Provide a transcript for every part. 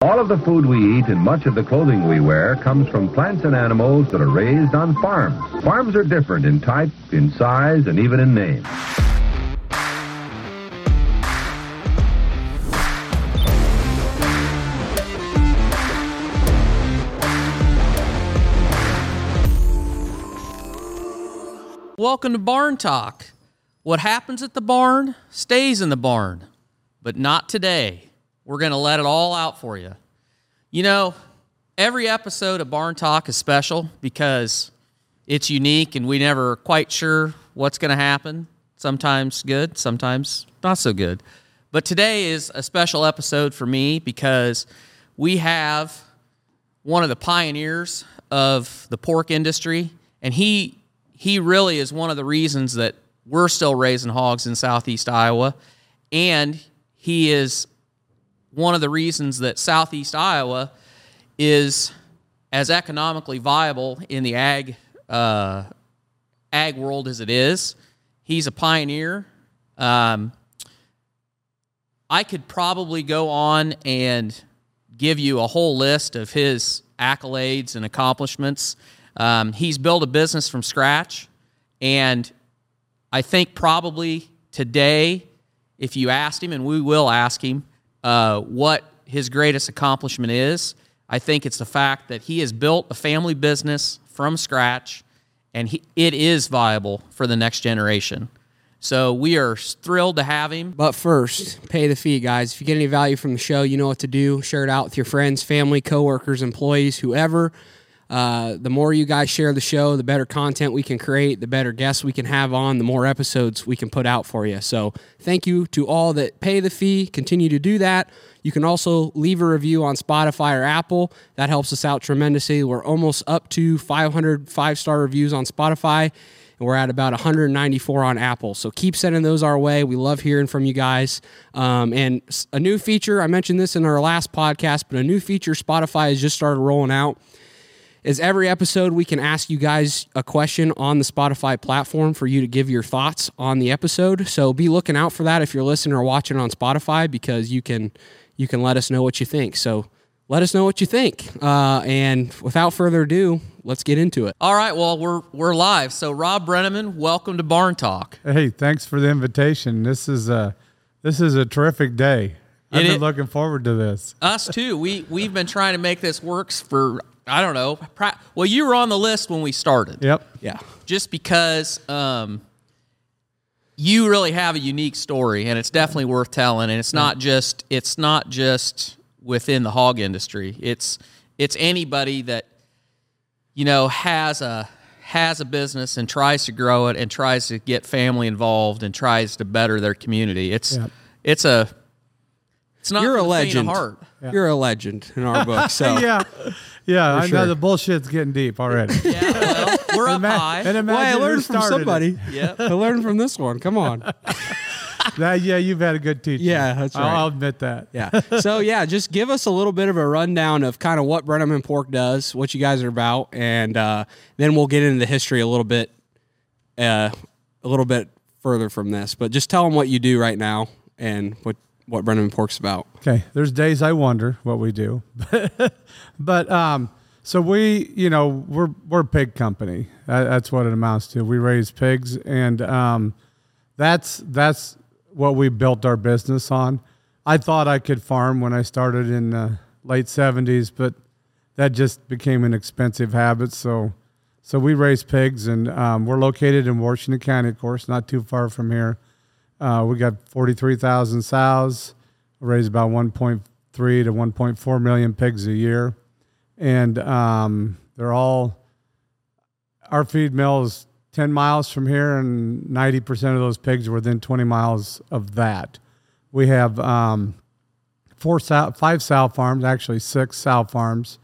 All of the food we eat and much of the clothing we wear comes from plants and animals that are raised on farms. Farms are different in type, in size, and even in name. Welcome to Barn Talk. What happens at the barn stays in the barn, but not today. We're going to let it all out for you. You know, every episode of Barn Talk is special because it's unique and we never are quite sure what's going to happen. Sometimes good, sometimes not so good. But today is a special episode for me because we have one of the pioneers of the pork industry and he he really is one of the reasons that we're still raising hogs in southeast Iowa. And he is one of the reasons that southeast Iowa is as economically viable in the ag uh, ag world as it is. He's a pioneer. Um, I could probably go on and give you a whole list of his accolades and accomplishments. Um, he's built a business from scratch, and I think probably today, if you asked him, and we will ask him, uh, what his greatest accomplishment is, I think it's the fact that he has built a family business from scratch, and he, it is viable for the next generation. So we are thrilled to have him. But first, pay the fee, guys. If you get any value from the show, you know what to do. Share it out with your friends, family, coworkers, employees, whoever. Uh, the more you guys share the show, the better content we can create, the better guests we can have on, the more episodes we can put out for you. So, thank you to all that pay the fee. Continue to do that. You can also leave a review on Spotify or Apple. That helps us out tremendously. We're almost up to 500 five star reviews on Spotify, and we're at about 194 on Apple. So keep sending those our way. We love hearing from you guys. Um, and a new feature, I mentioned this in our last podcast, but a new feature Spotify has just started rolling out is every episode we can ask you guys a question on the Spotify platform for you to give your thoughts on the episode. So be looking out for that if you're listening or watching on Spotify because you can you can let us know what you think. So let us know what you think. Uh, and without further ado, let's get into it. All right, well we're we're live. So Rob Brenneman, welcome to Barn Talk. Hey, thanks for the invitation. This is a this is a terrific day. I've It been is- looking forward to this. Us too. We we've been trying to make this works for I don't know. Well, you were on the list when we started. Yep. Yeah. Just because um, you really have a unique story, and it's definitely worth telling. And it's not just it's not just within the hog industry. It's it's anybody that you know has a has a business and tries to grow it and tries to get family involved and tries to better their community. It's Yeah. it's a it's not You're a the faint of legend. heart. You're a legend in our book. So Yeah. Yeah, I sure. know the bullshit's getting deep already. Yeah, well, we're up Ima- high. and Well, I learned from somebody. Yep. I learned from this one. Come on. That- yeah, you've had a good teacher. Yeah, that's I'll- right. I'll admit that. Yeah. So yeah, just give us a little bit of a rundown of kind of what Brenneman Pork does, what you guys are about, and uh, then we'll get into the history a little bit, uh, a little bit further from this. But just tell them what you do right now and what what Brenneman Pork's about. Okay. There's days I wonder what we do. but um so we, you know, we're we're a pig company. That's what it amounts to. We raise pigs and um that's that's what we built our business on. I thought I could farm when I started in the late 70s, but that just became an expensive habit, so so we raise pigs and um, we're located in Washington County, of course, not too far from here. Uh, we got 43,000 sows. Raise about 1.3 to 1.4 million pigs a year. And um, they're all, our feed mill is 10 miles from here, and 90% of those pigs are within 20 miles of that. We have um, four sow, five sow farms, actually six sow farms,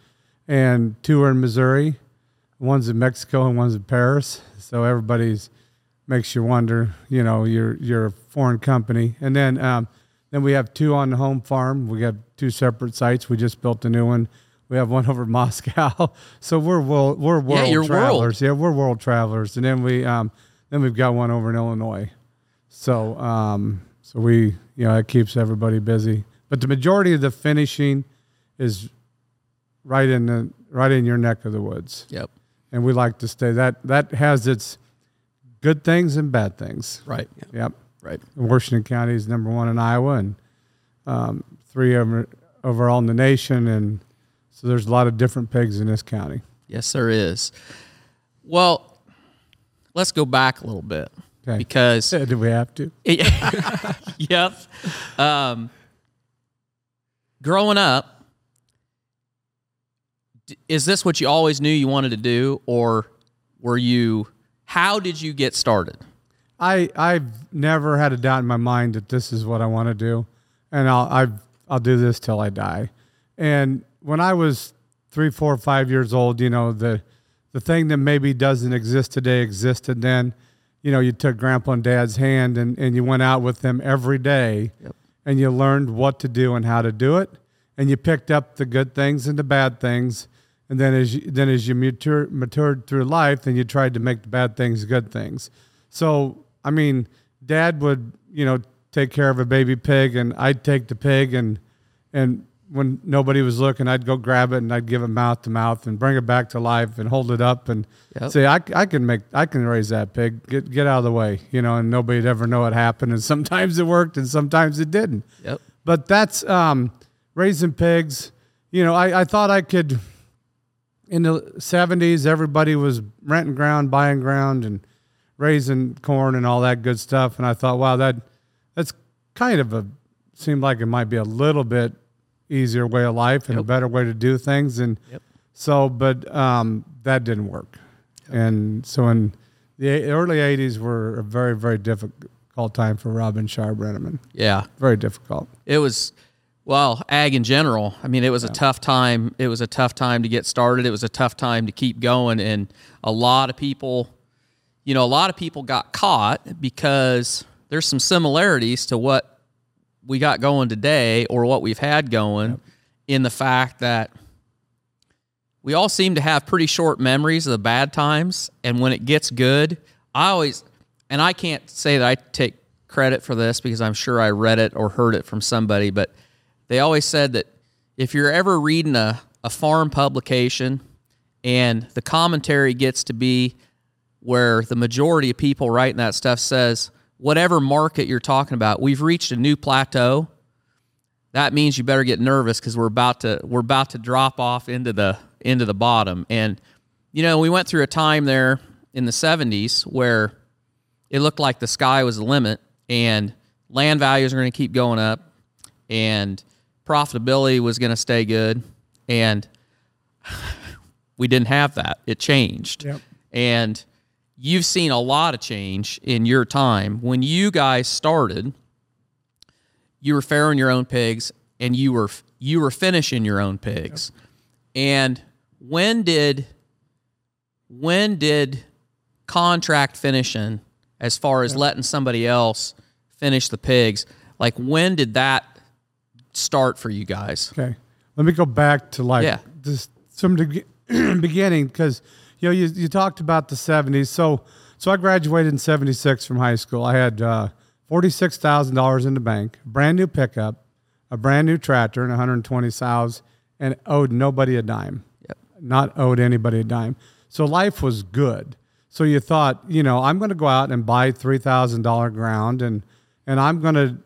and two are in Missouri. One's in Mexico and one's in Paris. So everybody's makes you wonder. You know, you're you're a foreign company, and then um, then we have two on the home farm. We got two separate sites. We just built a new one. We have one over Moscow. So we're world we're world world. travelers. Yeah, we're world travelers. And then we um, then we've got one over in Illinois. So um, so we you know it keeps everybody busy. But the majority of the finishing is right in the right in your neck of the woods, Yep. and we like to stay that that has its good things and bad things. Right. Yep. Right. Washington County is number one in Iowa, and um, three over, overall in the nation, and so there's a lot of different pigs in this county. Yes, there is. Well, let's go back a little bit Okay. because Do we have to? yep. Um, growing up, is this what you always knew you wanted to do, or were you? How did you get started? I I've never had a doubt in my mind that this is what I want to do, and I'll I've, I'll do this till I die. And when I was three, four, five years old, you know the the thing that maybe doesn't exist today existed then. You know, you took Grandpa and Dad's hand and, and you went out with them every day, and you learned what to do and how to do it, and you picked up the good things and the bad things. And then as you, then as you mature, matured through life, then you tried to make the bad things good things. So I mean, Dad would you know take care of a baby pig, and I'd take the pig and and when nobody was looking, I'd go grab it and I'd give it mouth to mouth and bring it back to life and hold it up and Yep. say, I, I can make, I can raise that pig. Get get out of the way, you know. And nobody'd ever know what happened. And sometimes it worked, and sometimes it didn't. Yep. But that's um, raising pigs. You know, I, I thought I could. In the '70s, everybody was renting ground, buying ground, and raising corn and all that good stuff. And I thought, wow, that that's kind of a seemed like it might be a little bit easier way of life and a better way to do things. And Yep. so, but um, that didn't work. And so, in the early '80s, were a very, very difficult time for Rob and Char Brenneman. Yeah. Very difficult. It was well, ag in general. I mean, it was a tough time. It was a tough time to get started. It was a tough time to keep going and a lot of people you know, a lot of people got caught because there's some similarities to what we got going today or what we've had going in the fact that we all seem to have pretty short memories of the bad times and when it gets good i always and i can't say that i take credit for this because i'm sure i read it or heard it from somebody but they always said that if you're ever reading a, a farm publication and the commentary gets to be where the majority of people writing that stuff says whatever market you're talking about we've reached a new plateau. That means you better get nervous because we're about to we're about to drop off into the into the bottom. And you know we went through a time there in the 70s where it looked like the sky was the limit and land values are going to keep going up and profitability was going to stay good and we didn't have that. It changed. Yep. and you've seen a lot of change in your time. When you guys started you were farrowing your own pigs and you were you were finishing your own pigs. And when did when did contract finishing as far as letting somebody else finish the pigs like when did that start for you guys Okay. Let me go back to like Yeah. this some beginning because you know you, you talked about the 70s. So so I graduated in 76 from high school. I had uh, $46,000 in the bank, brand new pickup, a brand new tractor and 120 sows and owed nobody a dime. Yep. Not owed anybody a dime. So life was good. So you thought, you know, I'm going to go out and buy $3,000 ground and and I'm going to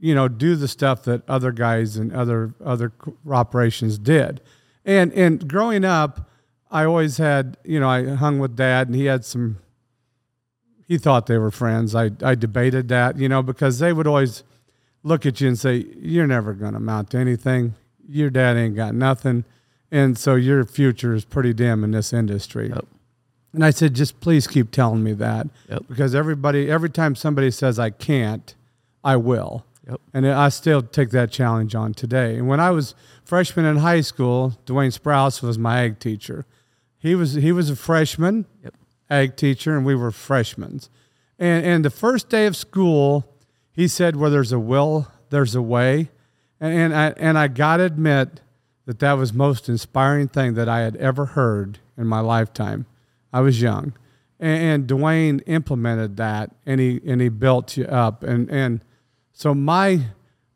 you know, do the stuff that other guys and other other operations did. And and growing up, I always had, you know, I hung with dad and he had some he thought they were friends. I I debated that, you know, because they would always look at you and say, You're never gonna amount to anything. Your dad ain't got nothing. And so your future is pretty dim in this industry. Yep. And I said, just please keep telling me that. Yep. Because everybody, every time somebody says I can't, I will. Yep. And I still take that challenge on today. And when I was freshman in high school, Dwayne Sprouse was my ag teacher. He was he was a freshman Yep. ag teacher, and we were freshmen. And and the first day of school, he said, "Where there's a will, there's a way." And and I and I gotta admit that that was most inspiring thing that I had ever heard in my lifetime. I was young, and, and Dwayne implemented that, and he and he built you up, and and so my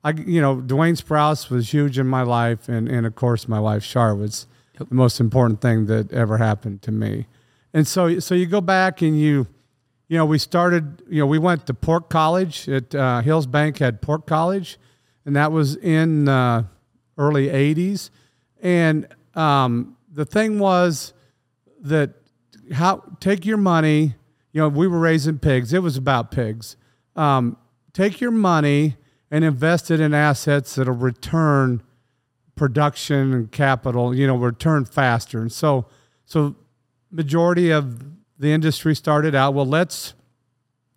I, you know, Dwayne Sprouse was huge in my life, and and of course my wife Char was the most important thing that ever happened to me. And so so you go back and you, you know, we started. You know, we went to Pork College at uh, Hills Bank had Pork College, and that was in uh, early '80s. And um, the thing was that how take your money. You know, we were raising pigs. It was about pigs. Um, take your money and invest it in assets that'll return production and capital. You know, return faster. And so, so majority of the industry started out. Well, let's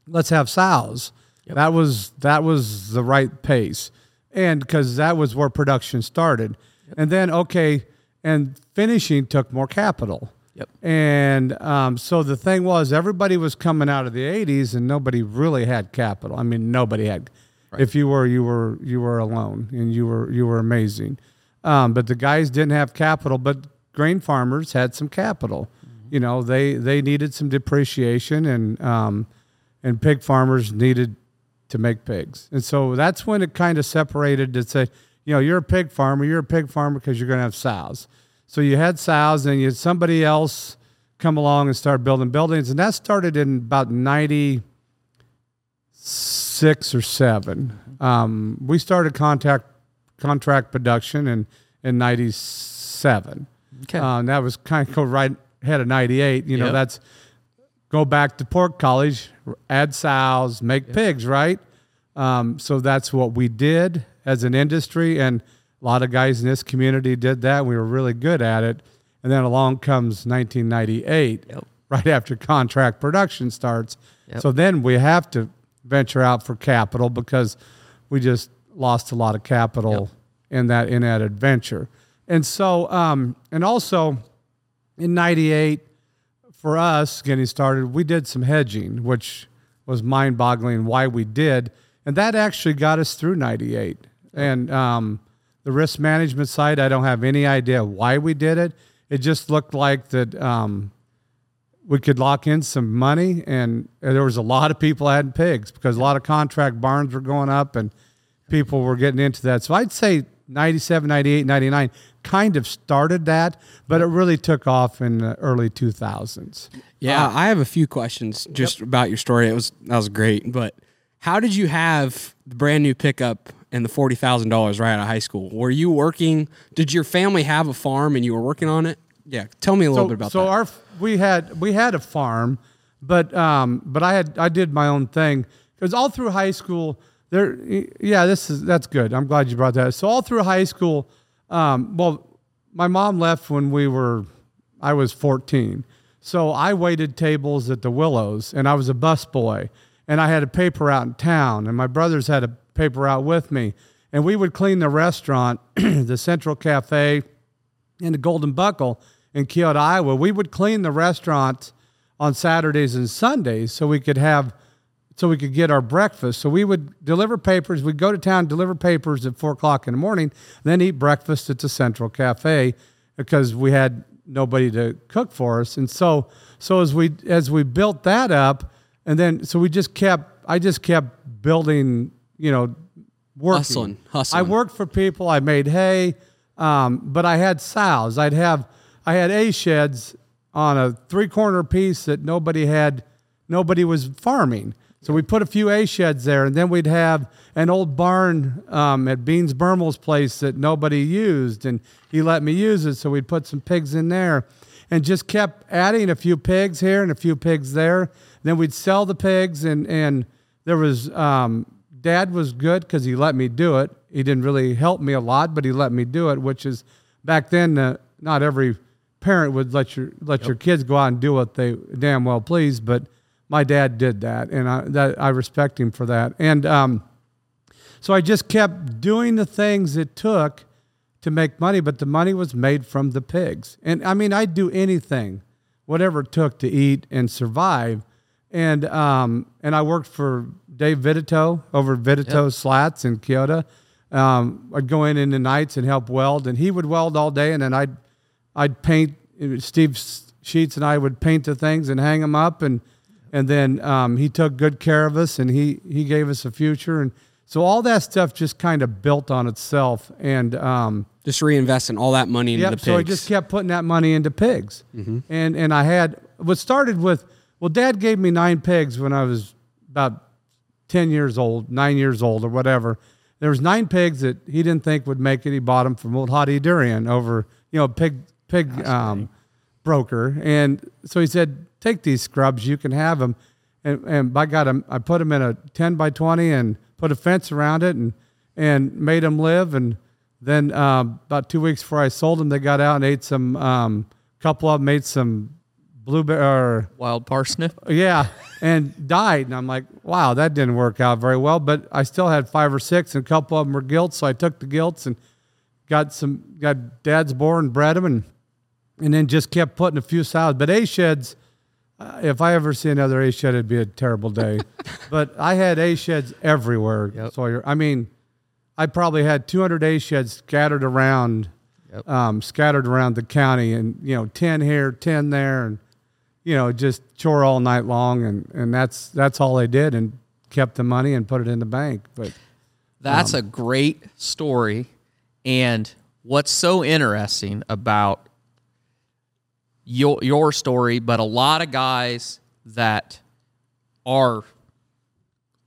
let's have sows. Yep. That was that was the right pace, and because that was where production started, yep. and then okay, and finishing took more capital. Yep. And um, so the thing was, everybody was coming out of the '80s, and nobody really had capital. I mean, nobody had. Right. If you were, you were, you were alone, and you were, you were amazing. Um, but the guys didn't have capital, but grain farmers had some capital. Mm-hmm. You know, they they needed some depreciation, and um, and pig farmers needed to make pigs, and so that's when it kind of separated to say, you know, you're a pig farmer, you're a pig farmer because you're going to have sows so you had sows, and you had somebody else come along and start building buildings, and that started in about ninety six or seven. Um, we started contact contract production in in ninety seven. Okay, um, that was kind of go right ahead of ninety eight. You know, yep. that's go back to pork college, add sows, make yep. pigs, right? Um, so that's what we did as an industry, and a lot of guys in this community did that. We were really good at it. And then along comes 1998, yep. right after contract production starts. Yep. So then we have to venture out for capital because we just lost a lot of capital yep. in that in that adventure. And so, um, and also in '98, for us getting started, we did some hedging, which was mind-boggling why we did, and that actually got us through '98. And um, the risk management side, I don't have any idea why we did it. It just looked like that um, we could lock in some money, and there was a lot of people adding pigs because a lot of contract barns were going up and people were getting into that. So I'd say 97, 98, 99 kind of started that, but it really took off in the early 2000s. Yeah, uh, I have a few questions just yep. about your story. It was that was great, but how did you have the brand new pickup and the forty thousand dollars right out of high school. Were you working? Did your family have a farm and you were working on it? Yeah, tell me a little so, bit about so that. So our we had we had a farm, but um, but I had I did my own thing because all through high school there. Yeah, this is that's good. I'm glad you brought that. So all through high school, um, well, my mom left when we were I was 14. So I waited tables at the Willows, and I was a bus boy, and I had a paper out in town, and my brothers had a paper out with me. And we would clean the restaurant, the Central Cafe, and the Golden Buckle in Keota, Iowa. We would clean the restaurant on Saturdays and Sundays so we could have so we could get our breakfast. So we would deliver papers. We'd go to town, deliver papers at four o'clock in the morning, then eat breakfast at the Central Cafe because we had nobody to cook for us. And so so as we as we built that up, and then so we just kept I just kept building you know, working. Hustling, hustling. I worked for people. I made hay, um, but I had sows. I'd have, I had a sheds on a three corner piece that nobody had, nobody was farming. So we put a few A sheds there, and then we'd have an old barn um, at Beans Bermel's place that nobody used, and he let me use it. So we'd put some pigs in there, and just kept adding a few pigs here and a few pigs there. Then we'd sell the pigs, and and there was um, Dad was good because he let me do it. He didn't really help me a lot, but he let me do it, which is back then, uh, not every parent would let your let yep. your kids go out and do what they damn well please. But my dad did that, and I that I respect him for that. And um, so I just kept doing the things it took to make money, but the money was made from the pigs. And I mean, I'd do anything, whatever it took to eat and survive. And um, and I worked for Dave Vitito over Vitito yep. Slats in Keota. Um, I'd go in in the nights and help weld, and he would weld all day, and then I'd I'd paint. Steve Sheets and I would paint the things and hang them up, and and then um, he took good care of us, and he he gave us a future, and So all that stuff just kind of built on itself, and um, Just reinvesting all that money into Yep. the pigs. So I just kept putting that money into pigs, Mm-hmm. and and I had what started with well, Dad gave me nine pigs when I was about ten years old, nine years old, or whatever. There was nine pigs that he didn't think would make it. He bought them from old Hadi Durian over you know pig pig um, broker, and so he said, "Take these scrubs, you can have them." And and by God, I'm- I put them in a ten by twenty and put a fence around it, and and made them live and. Then um, about two weeks before I sold them, they got out and ate some. Um, couple of them ate some blueberry. Or, Wild parsnip. yeah, and died. And I'm like, wow, that didn't work out very well. But I still had five or six, and a couple of them were gilts. So I took the gilts and got some got dad's boar and bred them, and and then just kept putting a few salads. But A sheds. Uh, if I ever see another A shed, it'd be a terrible day. but I had A sheds everywhere, Sawyer. I mean, I probably had 200 A sheds scattered around, um, scattered around the county, and you know, 10 here, 10 there, and you know, just chore all night long, and and that's that's all they did, and kept the money and put it in the bank. But That's Um, a great story. And what's so interesting about your your story, but a lot of guys that are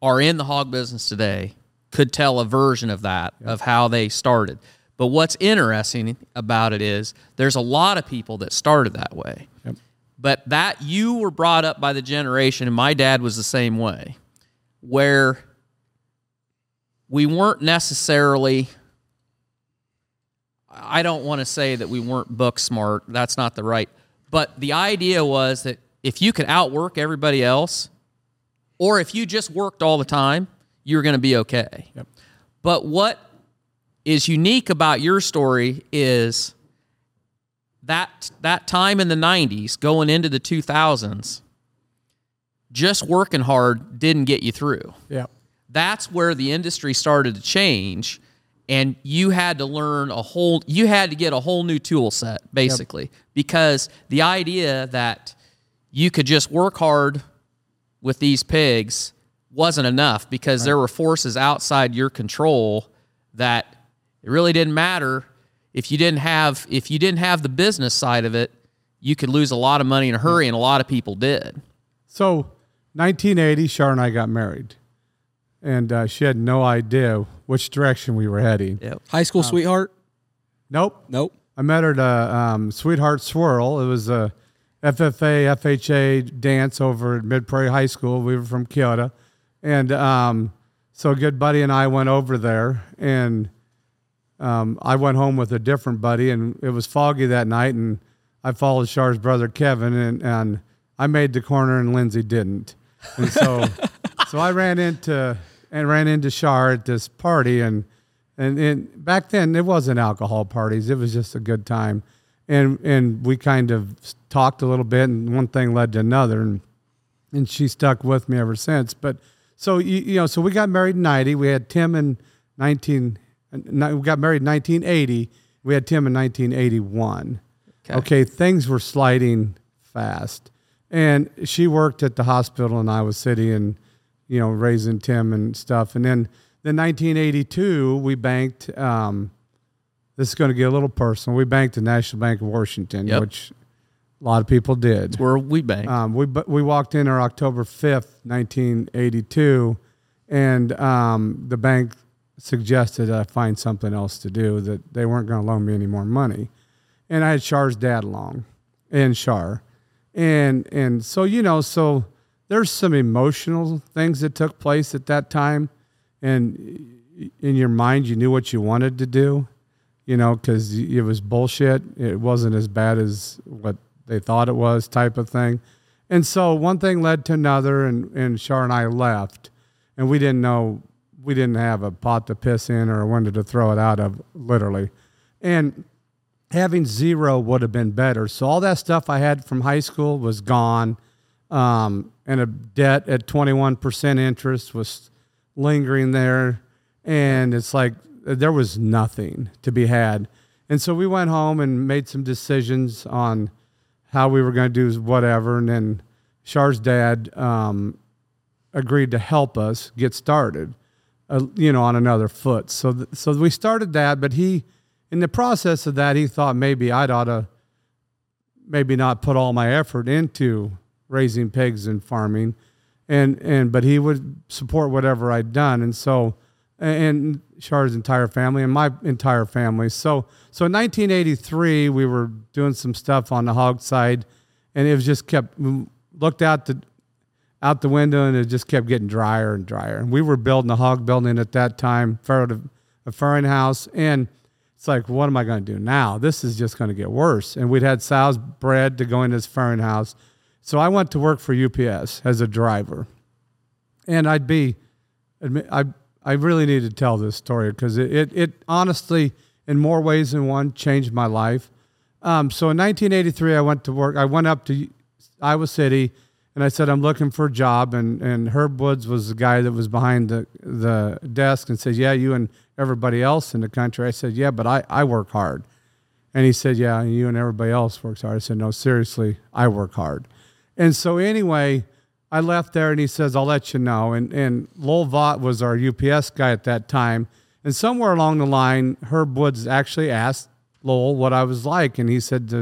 are in the hog business today could tell a version of that of how they started. But what's interesting about it is there's a lot of people that started that way. But that you were brought up by the generation, and my dad was the same way, where we weren't necessarily I don't want to say that we weren't book smart. That's not the right. But the idea was that if you could outwork everybody else, or if you just worked all the time, you were going to be okay. Yep. But what is unique about your story is that that time in the 90s going into the 2000s just working hard didn't get you through. Yeah, that's where the industry started to change and you had to learn a whole you had to get a whole new tool set basically because the idea that you could just work hard with these pigs wasn't enough because there were forces outside your control that it really didn't matter if you didn't have if you didn't have the business side of it you could lose a lot of money in a hurry and a lot of people did So, 1980, Char and I got married, and uh, she had no idea which direction we were heading. yep High school sweetheart? Nope. Nope. I met her at a um, Sweetheart Swirl. It was a FFA, FHA dance over at Mid Prairie High School. We were from Keota. And um, so a good buddy and I went over there, and um, I went home with a different buddy, and it was foggy that night, and I followed Char's brother Kevin, and, and I made the corner, and Lindsay didn't. And so, so I ran into and ran into Char at this party, and and and back then it wasn't alcohol parties; it was just a good time, and and we kind of talked a little bit, and one thing led to another, and and she stuck with me ever since. But so you, you know, so we got married in ninety. We had Tim in nineteen. We got married in nineteen eighty. We had Tim in nineteen eighty one. Okay. things were sliding fast, and she worked at the hospital in Iowa City, and you know, raising Tim and stuff. And then, then 1982, we banked. Um, this is going to get a little personal. We banked the National Bank of Washington, Yep. which a lot of people did. where we bank Um, we we walked in there October fifth, nineteen eighty two, and um, the bank suggested I find something else to do. That they weren't going to loan me any more money, and I had Char's dad along, and Char, and and so you know so there's some emotional things that took place at that time, and in your mind you knew what you wanted to do, you know, because it was bullshit. It wasn't as bad as what they thought it was, type of thing. And so one thing led to another, and and Char and I left, and we didn't know we didn't have a pot to piss in or a window to throw it out of, literally. And having zero would have been better. So all that stuff I had from high school was gone, um, and a debt at twenty one percent interest was lingering there, and it's like there was nothing to be had. And so we went home and made some decisions on how we were going to do whatever, and then Char's dad um, agreed to help us get started. You know, on another foot. So, th- so we started that, but he, in the process of that, he thought maybe I'd ought to maybe not put all my effort into raising pigs and farming, and and but he would support whatever I'd done, and so and Char's entire family and my entire family. So so in 1983 we were doing some stuff on the hog side, and it was just kept looked out the out the window and it just kept getting drier and drier. And we were building a hog building at that time, a farrowing house, and it's like, what am I going to do now? This is just going to get worse. And we'd had sows bred to go in this farrowing house. So I went to work for UPS as a driver. And I'd be, I, I really need to tell this story because it, it, it, honestly, in more ways than one, changed my life. Um, so in 1983, I went to work. I went up to Iowa City and I said, I'm looking for a job. And, and Herb Woods was the guy that was behind the, the desk and said, Yeah, you and everybody else in the country. I said, Yeah, but I, I work hard. And he said, Yeah, you and everybody else works hard. I said, No, seriously, I work hard. And so, anyway, I left there and he says, I'll let you know. And, and Lowell Vaught was our UPS guy at that time. And somewhere along the line, Herb Woods actually asked Lowell what I was like. And he said,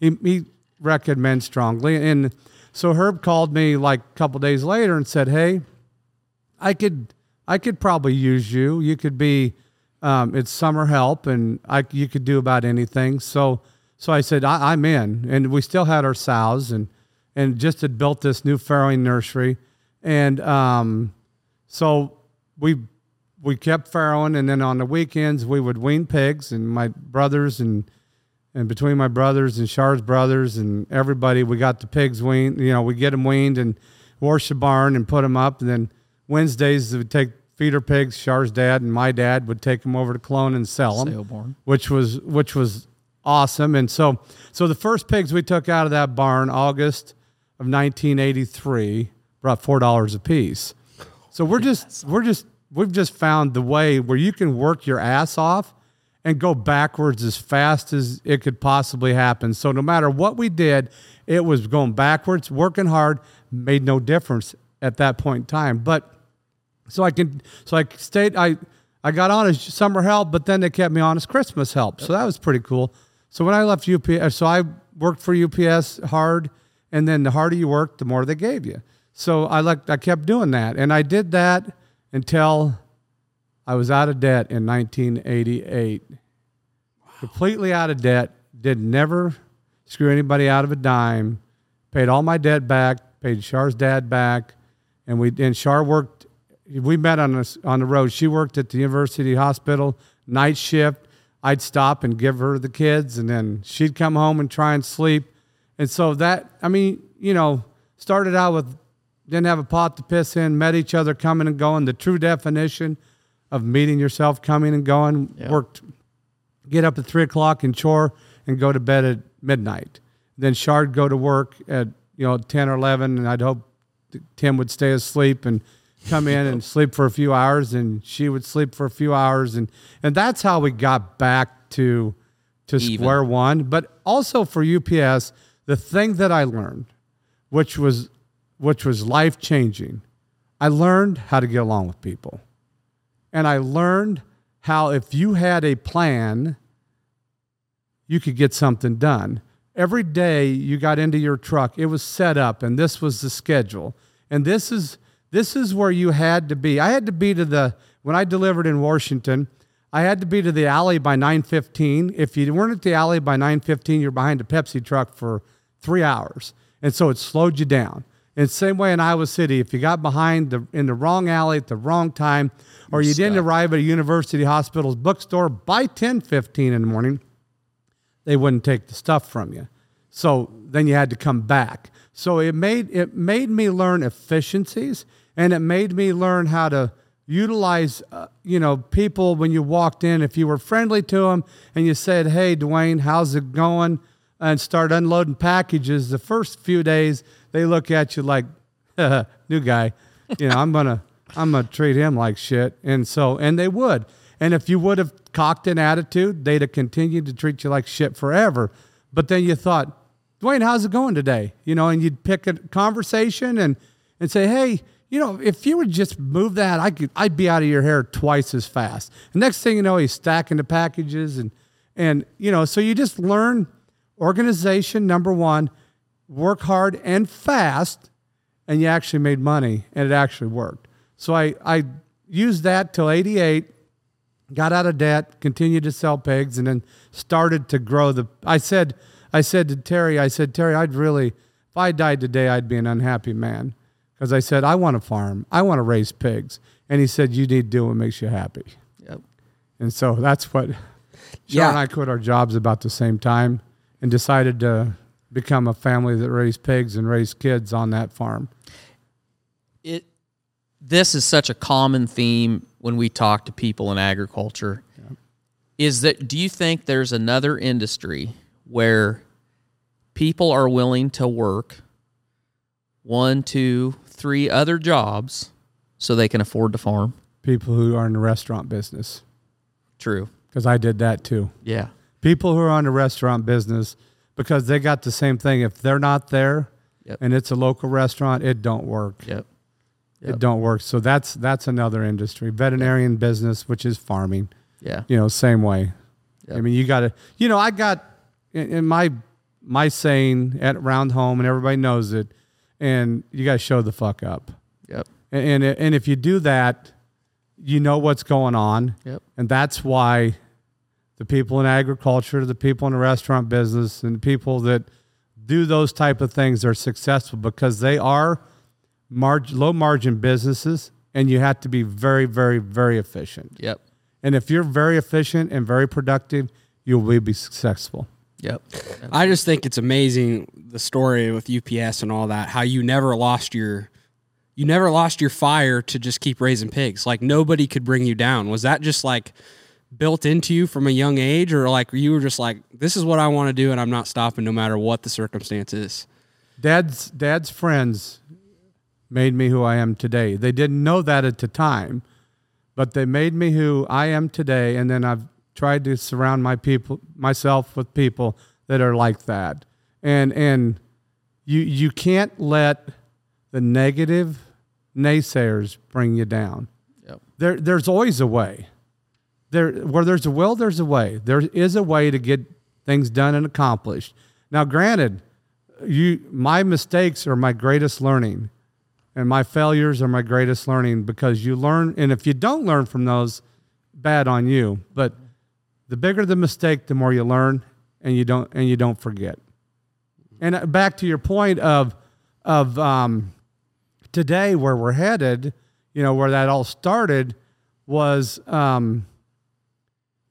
he, he recommends strongly. And so Herb called me like a couple days later and said, Hey, I could I could probably use you. You could be, um, it's summer help, and I you could do about anything. So so I said I, am in, and we still had our sows, and and just had built this new farrowing nursery, and um, so we we kept farrowing, and then on the weekends we would wean pigs, and my brothers and and between my brothers and Char's brothers and everybody, we got the pigs weaned. You know, we get them weaned and wash the barn and put them up, and then Wednesdays we'd take feeder pigs. Char's dad and my dad would take them over to Kalona and sell them, which was which was awesome. And so so the first pigs we took out of that barn August of 1983 brought four dollars a piece. So we're just we're just we've just found the way where you can work your ass off and go backwards as fast as it could possibly happen. So no matter what we did, it was going backwards, working hard, made no difference at that point in time. But so I can, so I stayed. I I got on as summer help, but then they kept me on as Christmas help. So that was pretty cool. So when I left UPS, uh, so I worked for UPS hard, and then the harder you worked, the more they gave you. So I like I kept doing that, and I did that until I was out of debt in 1988. Wow. Completely out of debt. Did never screw anybody out of a dime. Paid all my debt back. Paid Char's dad back, and we and Char worked we met on the, on the road. She worked at the university hospital night shift. I'd stop and give her the kids, and then she'd come home and try and sleep. And so that, I mean, you know, started out with didn't have a pot to piss in, met each other coming and going. The true definition of meeting yourself coming and going. Yeah. Worked, get up at three o'clock and chore and go to bed at midnight. Then Char'd go to work at you know ten or eleven, and I'd hope Tim would stay asleep and come in and sleep for a few hours and she would sleep for a few hours and and that's how we got back to to Even. square one but also for UPS the thing that I learned which was which was life changing I learned how to get along with people and I learned how if you had a plan you could get something done every day you got into your truck it was set up and this was the schedule and this is this is where you had to be. I had to be to the when I delivered in Washington. I had to be to the alley by 9:15. If you weren't at the alley by 9:15, you're behind a Pepsi truck for three hours, and so it slowed you down. And same way in Iowa City, if you got behind the, in the wrong alley at the wrong time, or you did not arrive at a university hospital's bookstore by 10:15 in the morning, they wouldn't take the stuff from you. So then you had to come back. So it made it made me learn efficiencies and it made me learn how to utilize uh, you know people when you walked in if you were friendly to them and you said hey dwayne how's it going and start unloading packages the first few days they look at you like new guy. You know i'm gonna i'm gonna treat him like shit. And so and they would. And if you would have cocked an attitude they'd have continued to treat you like shit forever. But then you thought dwayne how's it going today? You know and you'd pick a conversation and and say hey you know, if you would just move that, I could, I'd be out of your hair twice as fast. And next thing you know, he's stacking the packages and, and, you know, so you just learn organization, number one, work hard and fast, and you actually made money and it actually worked. So I, I used that till 88, got out of debt, continued to sell pigs, and then started to grow the, I said, I said to Terry, I said, Terry, I'd really, if I died today, I'd be an unhappy man. Because I said, I want to farm. I want to raise pigs. And he said, You need to do what makes you happy. Yep. And so that's what Sean Yeah. and I quit our jobs about the same time and decided to become a family that raised pigs and raised kids on that farm. it this is such a common theme when we talk to people in agriculture is that do you think there's another industry where people are willing to work one two three other jobs so they can afford to farm? People who are in the restaurant business, true. Because I did that too. yeah People who are on the restaurant business, because they got the same thing. If they're not there Yep. and it's a local restaurant, it don't work. yep It don't work. So that's that's another industry. Veterinarian business, which is farming. yeah you know, same way. Yep. I mean, you got to, you know, I got in, in my my saying at round home, and everybody knows it, and you got to show the fuck up. yep And, and and if you do that, you know what's going on, Yep. and that's why the people in agriculture, the people in the restaurant business, and the people that do those type of things are successful because they are marg- low margin businesses, and you have to be very, very, very efficient. yep And if you're very efficient and very productive, you will be successful. yep I just think it's amazing the story with UPS and all that. How you never lost your, you never lost your fire to just keep raising pigs. Like nobody could bring you down. Was that just like built into you from a young age, or like you were just like, this is what I want to do, and I'm not stopping no matter what the circumstance is. Dad's dad's friends made me who I am today. They didn't know that at the time, but they made me who I am today. And then I've tried to surround my people myself with people that are like that. And and you you can't let the negative naysayers bring you down. yep there there's always a way. There where there's a will, there's a way. There is a way to get things done and accomplished. Now, granted, you my mistakes are my greatest learning, and my failures are my greatest learning because you learn. And if you don't learn from those, bad on you. But the bigger the mistake, the more you learn, and you don't and you don't forget. And uh, back to your point of of um, today, where we're headed, you know, where that all started was, um,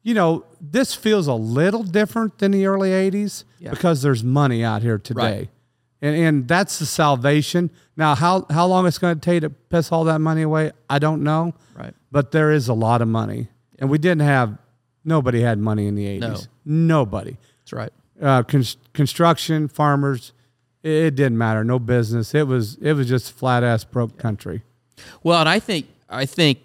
you know, this feels a little different than the early '80s Yeah. because there's money out here today, Right. and and that's the salvation. Now, how how long it's going to take to piss all that money away, I don't know, right but there is a lot of money, and we didn't have nobody had money in the '80s. No. Nobody that's right uh, con- construction, farmers, it, it didn't matter. No business. It was it was just flat ass broke country. Well, and I think I think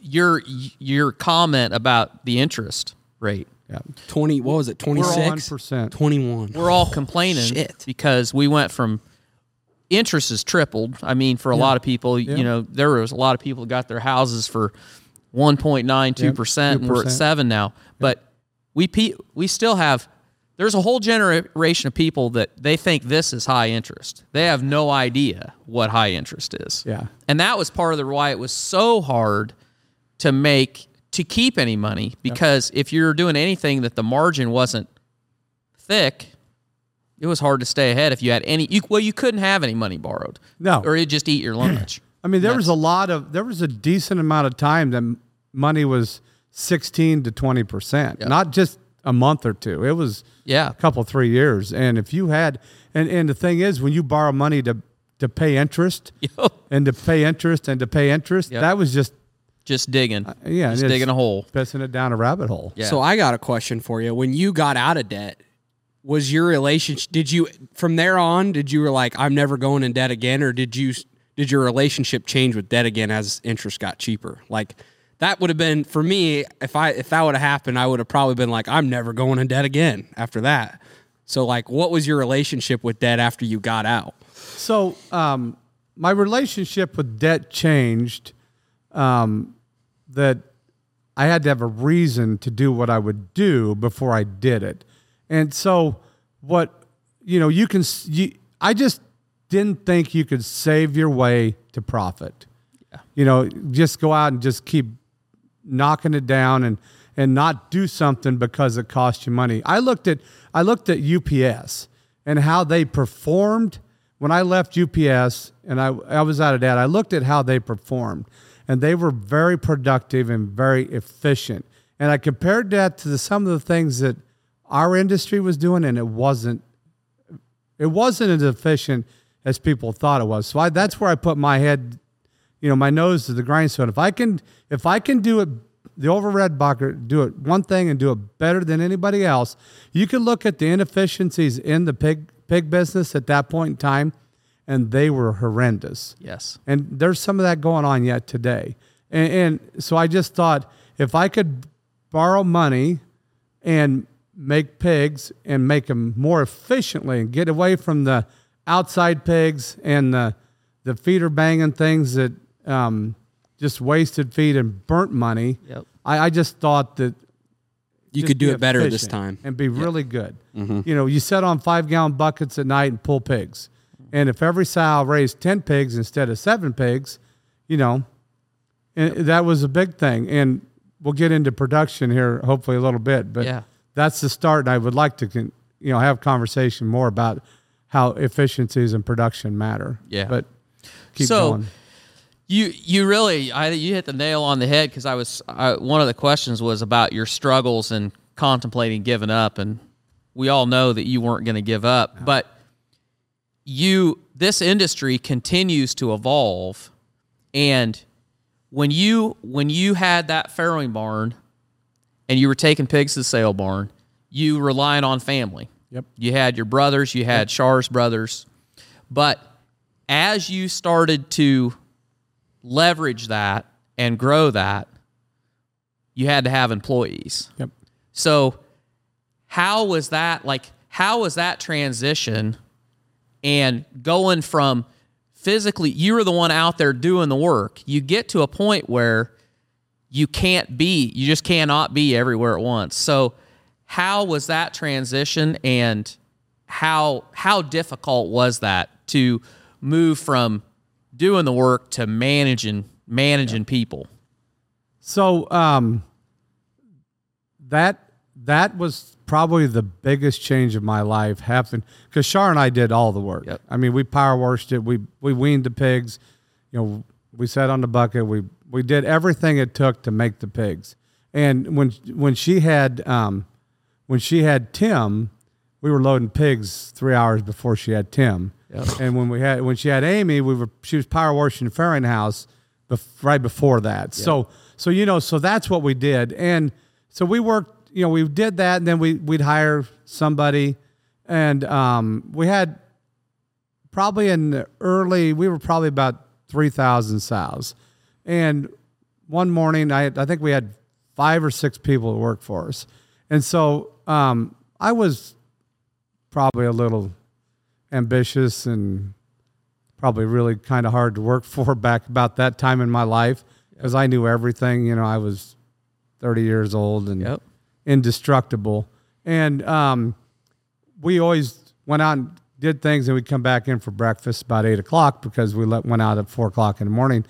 your your comment about the interest rate. Yeah, Twenty, what was it? Twenty six, 1%. twenty one. We're all complaining Shit. because we went from interest has tripled. I mean, for a lot of people, you know, there was a lot of people that got their houses for 1.92 percent, and we're at seven now. But we pe- we still have. There's a whole generation of people that they think this is high interest. They have no idea what high interest is. Yeah. And that was part of the why it was so hard to make to keep any money because if you're doing anything that the margin wasn't thick, it was hard to stay ahead if you had any you, well you couldn't have any money borrowed. No. Or you'd just eat your lunch. I mean, there was a lot of there was a decent amount of time that money was sixteen to twenty percent, not just a month or two. It was Yeah. a couple three years. And if you had, and and the thing is, when you borrow money to to pay interest and to pay interest and to pay interest, Yep. that was just just digging. yeah, Just digging a hole. pissing it down a rabbit hole. Yeah. So I got a question for you. When you got out of debt, was your relationship? Did you from there on? Did you were like, I'm never going in debt again, or did you? Did your relationship change with debt again as interest got cheaper? Like that would have been for me. If I if that would have happened, I would have probably been like, I'm never going in debt again after that. So like, what was your relationship with debt after you got out? So, um, my relationship with debt changed. Um, that I had to have a reason to do what I would do before I did it, and so what you know you can you, I just didn't think you could save your way to profit. You know, just go out and just keep knocking it down and and not do something because it cost you money. I looked at I looked at UPS and how they performed when I left UPS and I, I was out of that. I looked at how they performed and they were very productive and very efficient. And I compared that to the, some of the things that our industry was doing, and it wasn't it wasn't as efficient as people thought it was. So I, that's where I put my head, you know, my nose to the grindstone. If I can, if I can do it, the overred Bucker do it one thing and do it better than anybody else. You can look at the inefficiencies in the pig pig business at that point in time, and they were horrendous. Yes. And there's some of that going on yet today. And, and so I just thought if I could borrow money and make pigs and make them more efficiently and get away from the outside pigs and the, the feeder banging things that um, just wasted feed and burnt money. Yep. I, I just thought that You could do it better this time. and be really good. You know, you set on five gallon buckets at night and pull pigs. And if every sow raised 10 pigs instead of seven pigs, you know, and that was a big thing. And we'll get into production here hopefully a little bit, but Yeah. that's the start. And I would like to, con- you know, have conversation more about how efficiencies and production matter. Yeah. But keep So, going. You you really I you hit the nail on the head because I was I, one of the questions was about your struggles and contemplating giving up, and we all know that you weren't going to give up, but you this industry continues to evolve, and when you when you had that farrowing barn, and you were taking pigs to the sale barn, you relied on family. Yep. You had your brothers, you had Char's brothers, but as you started to leverage that and grow that, you had to have employees. Yep. So, how was that like? How was that transition and going from physically, you were the one out there doing the work. You get to a point where you can't be, you just cannot be everywhere at once. So, how was that transition and how how difficult was that to move from doing the work to managing managing people? So um, that that was probably the biggest change of my life happened because Char and I did all the work. Yep. I mean, we power washed it. We we weaned the pigs. You know, we sat on the bucket. We we did everything it took to make the pigs. And when when she had um, when she had Tim, we were loading pigs three hours before she had Tim. And when we had when she had Amy, we were she was power washing the Farrowing house bef- right before that. So so you know so that's what we did. And so we worked. You know, we did that, and then we we'd hire somebody, and um, we had probably in the early we were probably about 3000 sows. And one morning I, I think we had five or six people that worked for us. And so um, i was probably a little ambitious and probably really kind of hard to work for back about that time in my life because i knew everything you know i was 30 years old and Yep. Indestructible. And um, we always went out and did things and we'd come back in for breakfast about eight o'clock because we let, went out at four o'clock in the morning.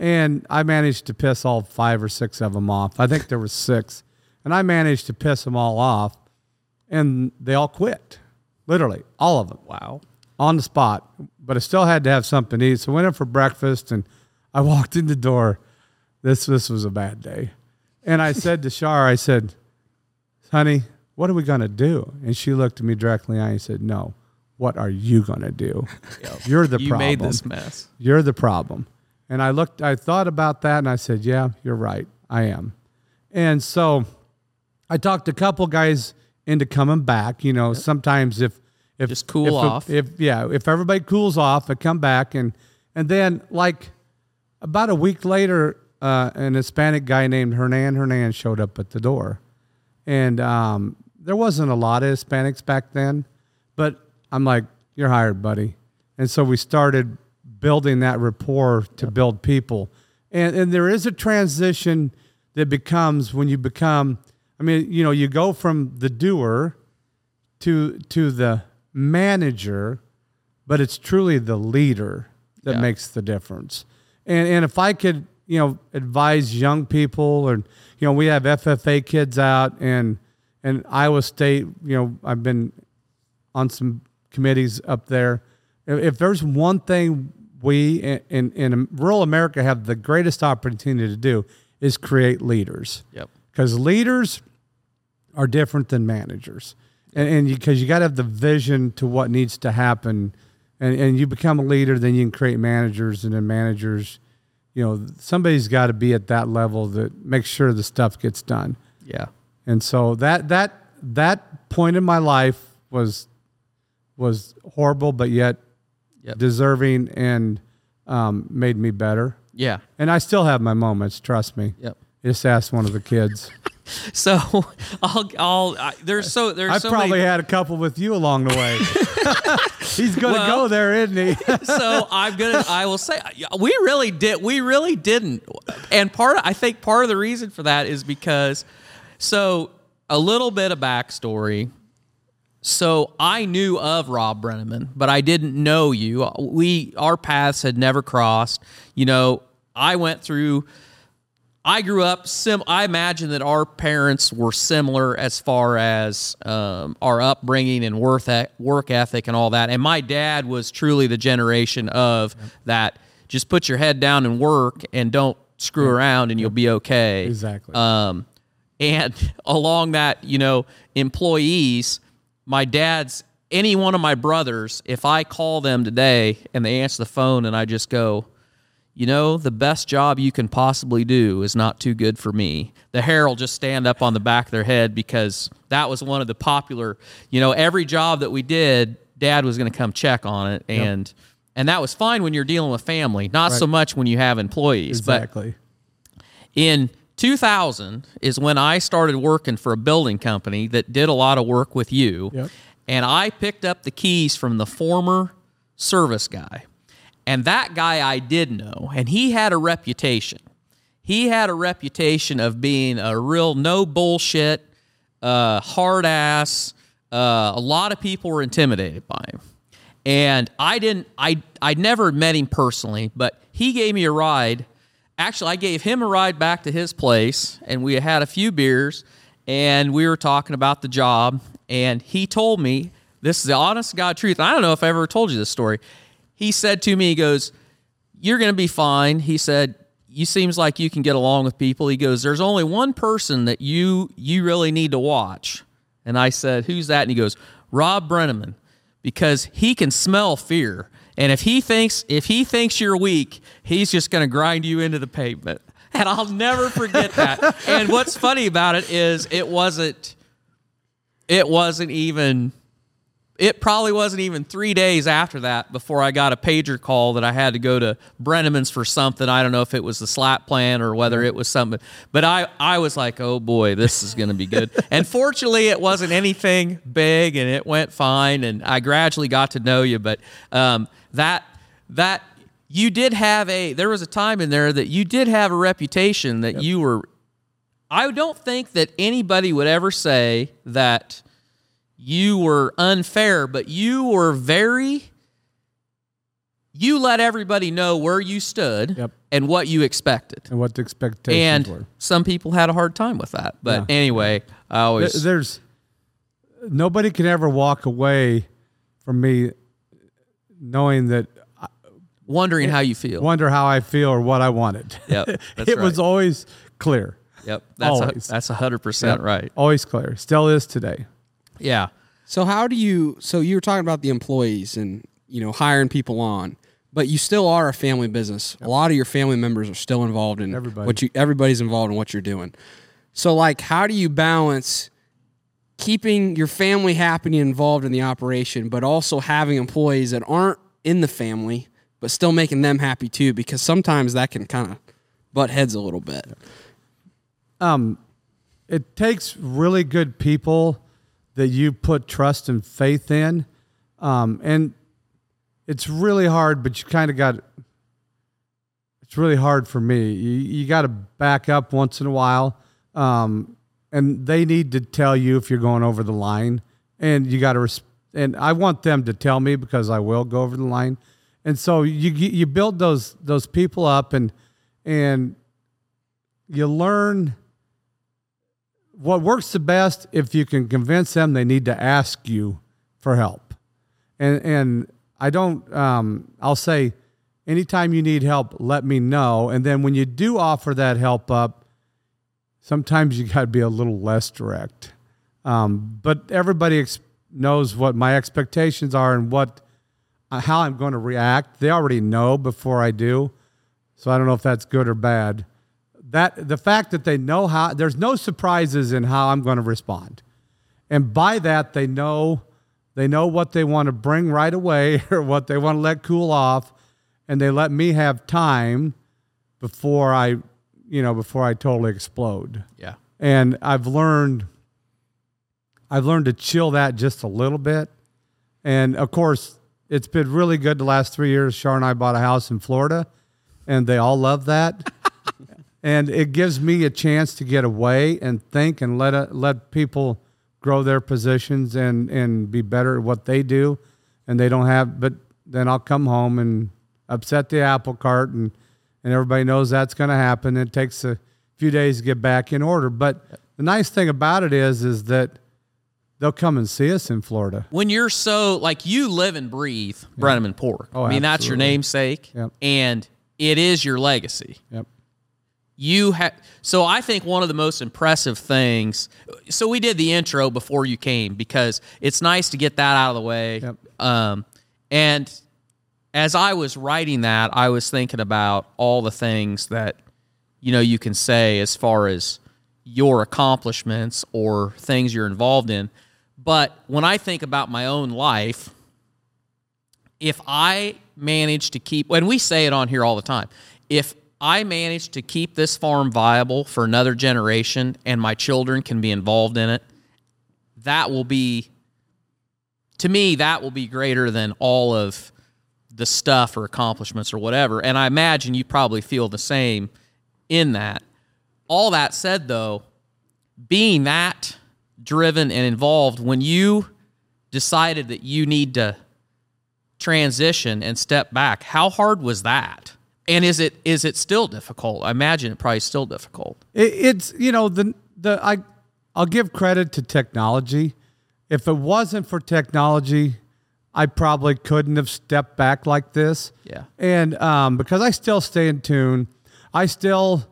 And i managed to piss all five or six of them off. I think there was six. And i managed to piss them all off and they all quit. Literally all of them Wow. on the spot. But i still had to have something to eat. So I went in for breakfast and i walked in the door. This this was a bad day. And i said to Char i said honey, what are we going to do? And she looked at me directly in the eye and said, no, what are you going to do? You're the You problem. You made this mess. You're the problem. And I looked, I thought about that and I said, yeah, you're right. I am. And so I talked a couple guys into coming back. You know, sometimes if, if Just cool if, off. If, yeah, if everybody cools off, I come back and, and then like about a week later, uh, an Hispanic guy named Hernan Hernan showed up at the door and um, there wasn't a lot of Hispanics back then, but I'm like, "You're hired, buddy." And so we started building that rapport to build people. And and there is a transition that becomes when you become I mean, you know, you go from the doer to to the manager, but it's truly the leader that Yeah. makes the difference. And and if I could, you know, advise young people or you know, we have FFA kids out and and Iowa State, you know, I've been on some committees up there. If, there's one thing we in, in in rural America have the greatest opportunity to do is create leaders Yep. because leaders are different than managers and, and because you, got to have the vision to what needs to happen and, and you become a leader then you can create managers and then managers you know somebody's got to be at that level that makes sure the stuff gets done Yeah. and so that that that point in my life was was horrible but yet Yep. deserving and um, made me better Yeah. and i still have my moments trust me Yep. just ask one of the kids So I'll, I'll, I, there's so, there's I so probably many, had a couple with you along the way. He's going to Well- go there, isn't he? so I'm gonna. I will say we really did. We really didn't. And part. Of, I think part of the reason for that is because. So a little bit of backstory. So I knew of Rob Brenneman, but I didn't know you. We our paths had never crossed. You know, I went through. I grew up sim. I imagine that our parents were similar as far as um, our upbringing and worth work ethic and all that. And my dad was truly the generation of that. Just put your head down and work, and don't screw around, and you'll be okay. Exactly. Um, and along that, you know, employees, my dad's, any one of my brothers, if I call them today and they answer the phone and I just go, you know, the best job you can possibly do is not too good for me. The hair will just stand up on the back of their head because that was one of the popular, you know, every job that we did, dad was going to come check on it. And, and that was fine when you're dealing with family, not so much when you have employees. But exactly. in 2000 is when I started working for a building company that did a lot of work with you. Yep. And I picked up the keys from the former service guy. And that guy I did know, and he had a reputation. He had a reputation of being a real no bullshit, uh, hard ass. Uh, a lot of people were intimidated by him. And I didn't, I, I never met him personally, but he gave me a ride. Actually, I gave him a ride back to his place, and we had a few beers, and we were talking about the job. And he told me, this is the honest God truth. I don't know if I ever told you this story. He said to me, he goes, You're going to be fine. He said, You seems like you can get along with people. He goes, There's only one person that you you really need to watch. And I said, Who's that? And he goes, Rob Brenneman, because he can smell fear. And if he thinks if he thinks you're weak, he's just going to grind you into the pavement. And I'll never forget that. and what's funny about it is it wasn't it wasn't even it probably wasn't even three days after that before I got a pager call that I had to go to Brenneman's for something. I don't know if it was the slap plan or whether it was something, but I, I was like, oh boy, this is going to be good. and fortunately, it wasn't anything big and it went fine. And I gradually got to know you, but um, that, that, you did have a, there was a time in there that you did have a reputation that you were, I don't think that anybody would ever say that you were unfair, but you were very you let everybody know where you stood Yep. and what you expected. And what the expectations were. And some people had a hard time with that. But Yeah. anyway, I There- always There's nobody can ever walk away from me knowing that wondering eh, how you feel. wonder how I feel or what I wanted. Yep, that's it was always clear. Yep. That's a, Always. that's a hundred percent right. Always clear. Still is today. Yeah. So how do you? So you were talking about the employees and you know hiring people on, but you still are a family business. A lot of your family members are still involved in Everybody. what you. Everybody's involved in what you're doing. So like, how do you balance keeping your family happy and involved in the operation, but also having employees that aren't in the family but still making them happy too? Because sometimes that can kind of butt heads a little bit. Um it takes really good people that you put trust and faith in, um, and it's really hard, but you kind of got. It's really hard for me. You, you got to back up once in a while, um, and they need to tell you if you're going over the line, and you got to. Res- and I want them to tell me because I will go over the line, and so you you build those those people up, and and you learn what works the best if you can convince them they need to ask you for help. And and I don't um, I'll say anytime you need help, let me know. And then when you do offer that help up, sometimes you got to be a little less direct. Um, but everybody ex- knows what my expectations are and what uh, how I'm going to react. They already know before I do. So I don't know if that's good or bad that the fact that they know how there's no surprises in how I'm going to respond. And by that they know they know what they want to bring right away or what they want to let cool off and they let me have time before I you know before I totally explode. Yeah. And I've learned I've learned to chill that just a little bit. And of course, it's been really good the last 3 years. Char and I bought a house in Florida and they all love that. And it gives me a chance to get away and think and let a, let people grow their positions and and be better at what they do. And they don't have but then I'll come home and upset the apple cart and and everybody knows that's going to happen. It takes a few days to get back in order. But the nice thing about it is is that they'll come and see us in Florida. When you're so like you live and breathe Brenneman Pork. Oh, I mean, that's your namesake, Yep. and it is your legacy. yep you have so i think one of the most impressive things so we did the intro before you came because it's nice to get that out of the way Yep. um, and as i was writing that i was thinking about all the things that you know you can say as far as your accomplishments or things you're involved in but when i think about my own life if I manage to keep, and we say it on here all the time, if I manage to keep this farm viable for another generation and my children can be involved in it, that will be, to me, that will be greater than all of the stuff or accomplishments or whatever. And I imagine you probably feel the same in that. All that said, though, being that driven and involved, when you decided that you need to transition and step back, how hard was that? And is it is it still difficult? I imagine it probably still difficult. It, it's you know the the I I'll give credit to technology. If it wasn't for technology, I probably couldn't have stepped back like this. Yeah. And um, because I still stay in tune, I still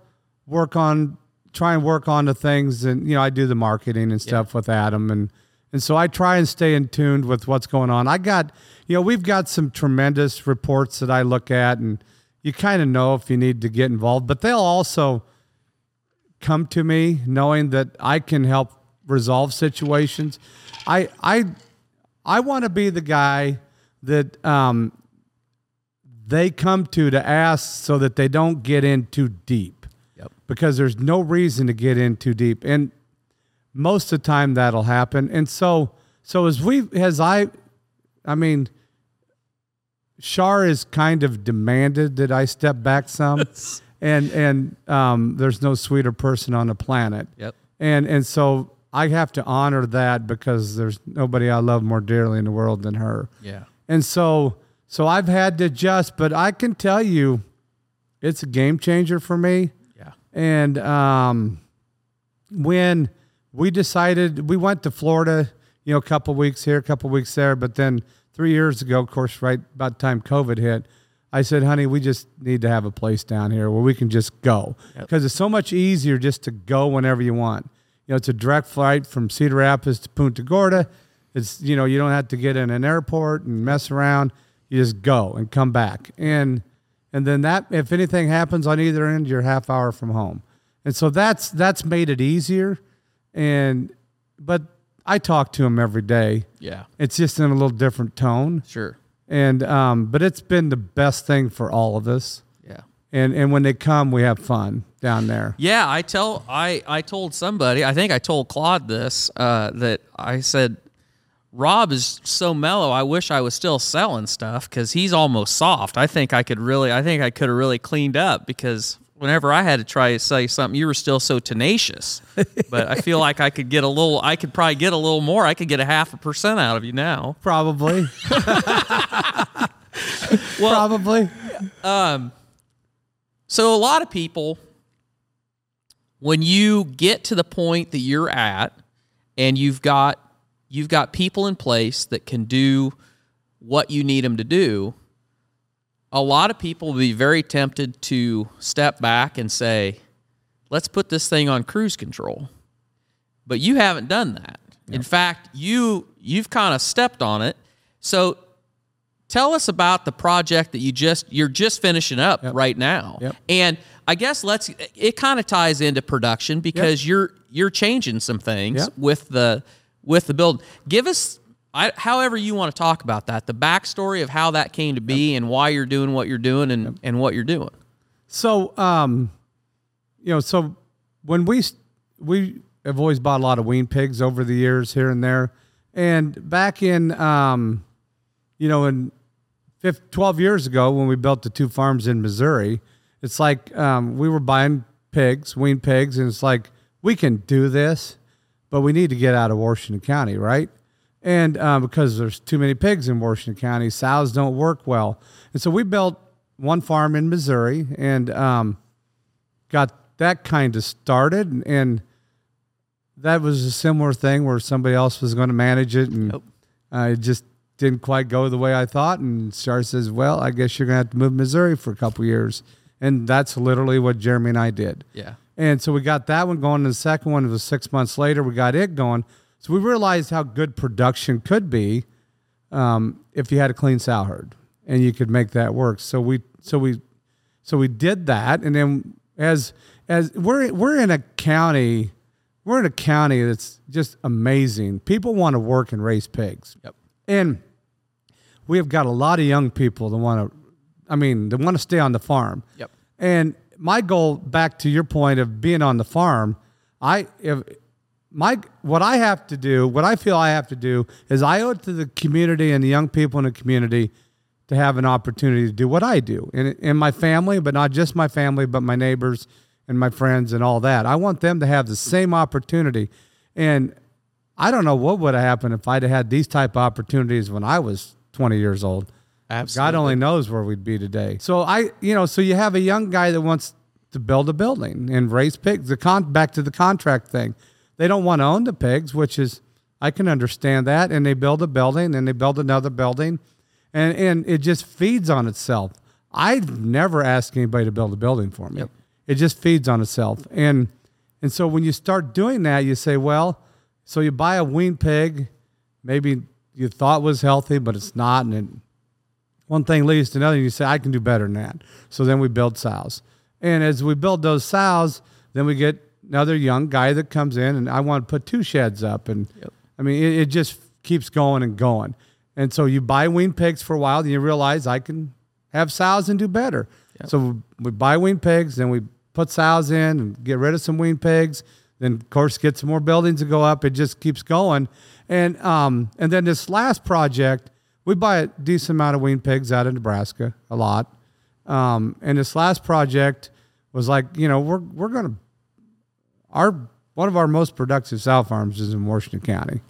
work on try and work on the things, and you know I do the marketing and stuff with Adam, and and so I try and stay in tune with what's going on. I got you know we've got some tremendous reports that I look at, and you kind of know if you need to get involved, but they'll also come to me knowing that I can help resolve situations. I I I want to be the guy that um, they come to to ask so that they don't get in too deep. Yep. Because there's no reason to get in too deep, and most of the time that'll happen. And so so as we as I, I mean. Char is kind of demanded that I step back some, and and um, there's no sweeter person on the planet. Yep. And and so I have to honor that because there's nobody I love more dearly in the world than her. Yeah. And so so I've had to adjust, but I can tell you, it's a game changer for me. Yeah. And um, when we decided we went to Florida, you know, a couple weeks here, a couple weeks there, but then three years ago, of course, right about the time COVID hit, I said, "Honey, we just need to have a place down here where we can just go because it's so much easier just to go whenever you want. You know, it's a direct flight from Cedar Rapids to Punta Gorda. It's you know you don't have to get in an airport and mess around. You just go and come back and." and then that if anything happens on either end you're half hour from home and so that's that's made it easier and but i talk to him every day Yeah. it's just in a little different tone Sure. and um but it's been the best thing for all of us Yeah. and and when they come we have fun down there Yeah, I tell I I told somebody, I think I told Claude this, uh, that I said Rob is so mellow. I wish I was still selling stuff because he's almost soft. I think I could really, I think I could have really cleaned up because whenever I had to try to say something, you were still so tenacious. but I feel like I could get a little, I could probably get a little more. I could get a half a percent out of you now. Probably. well, Probably. Um, So a lot of people, when you get to the point that you're at, and you've got you've got people in place that can do what you need them to do, a lot of people will be very tempted to step back and say, "Let's put this thing on cruise control." But you haven't done that. In fact, you you've kind of stepped on it. So tell us about the project that you just you're just finishing up right now Yep. and i guess let's it kind of ties into production because you're you're changing some things Yep. with the with the build give us I, however you want to talk about that the backstory of how that came to be and why you're doing what you're doing and, and what you're doing. So, um, you know, so when we we have always bought a lot of wean pigs over the years here and there, and back in, um, you know, in 15, 12 years ago when we built the two farms in Missouri, it's like um, we were buying pigs, wean pigs, and it's like we can do this, but we need to get out of Washington County, right? And um, because there's too many pigs in Washington County, sows don't work well, and so we built one farm in Missouri and um, got that kind of started, and that was a similar thing where somebody else was going to manage it, and Yep. uh, it just didn't quite go the way I thought. And Char says, "Well, I guess you're going to have to move to Missouri for a couple years," and that's literally what Jeremy and I did. yeah And so we got that one going. And the second one was six months later. We got it going. So we realized how good production could be um, if you had a clean sow herd and you could make that work. So we so we so we did that. And then as as we're we're in a county, we're in a county that's just amazing. People want to work and raise pigs. Yep. And we have got a lot of young people that want to, I mean, they want to stay on the farm. Yep. And my goal, back to your point of being on the farm, I if my what I have to do, what I feel I have to do, is I owe it to the community and the young people in the community to have an opportunity to do what I do, and in my family, but not just my family, but my neighbors and my friends and all that. I want them to have the same opportunity, and I don't know what would have happened if I'd have had these type of opportunities when I was 20 years old. God only knows where we'd be today. So I, you know, so you have a young guy that wants to build a building and raise pigs. The con back to the contract thing. They don't want to own the pigs, which is I can understand that. And they build a building and they build another building, and and it just feeds on itself. I've never asked anybody to build a building for me. It just feeds on itself. And and so when you start doing that, you say, well, so you buy a wean pig, maybe you thought was healthy, but it's not, and it one thing leads to another, and you say, I can do better than that. So then we build sows. And as we build those sows, then we get another young guy that comes in, and I want to put two sheds up. And I mean, it, it just keeps going and going. And so you buy wean pigs for a while, then you realize I can have sows and do better. So we buy wean pigs, then we put sows in and get rid of some wean pigs. Then, of course, get some more buildings to go up. It just keeps going. And um, and then this last project, we buy a decent amount of wean pigs out of Nebraska, a lot. Um, and this last project was like, you know, we're we're gonna our one of our most productive sow farms is in Washington County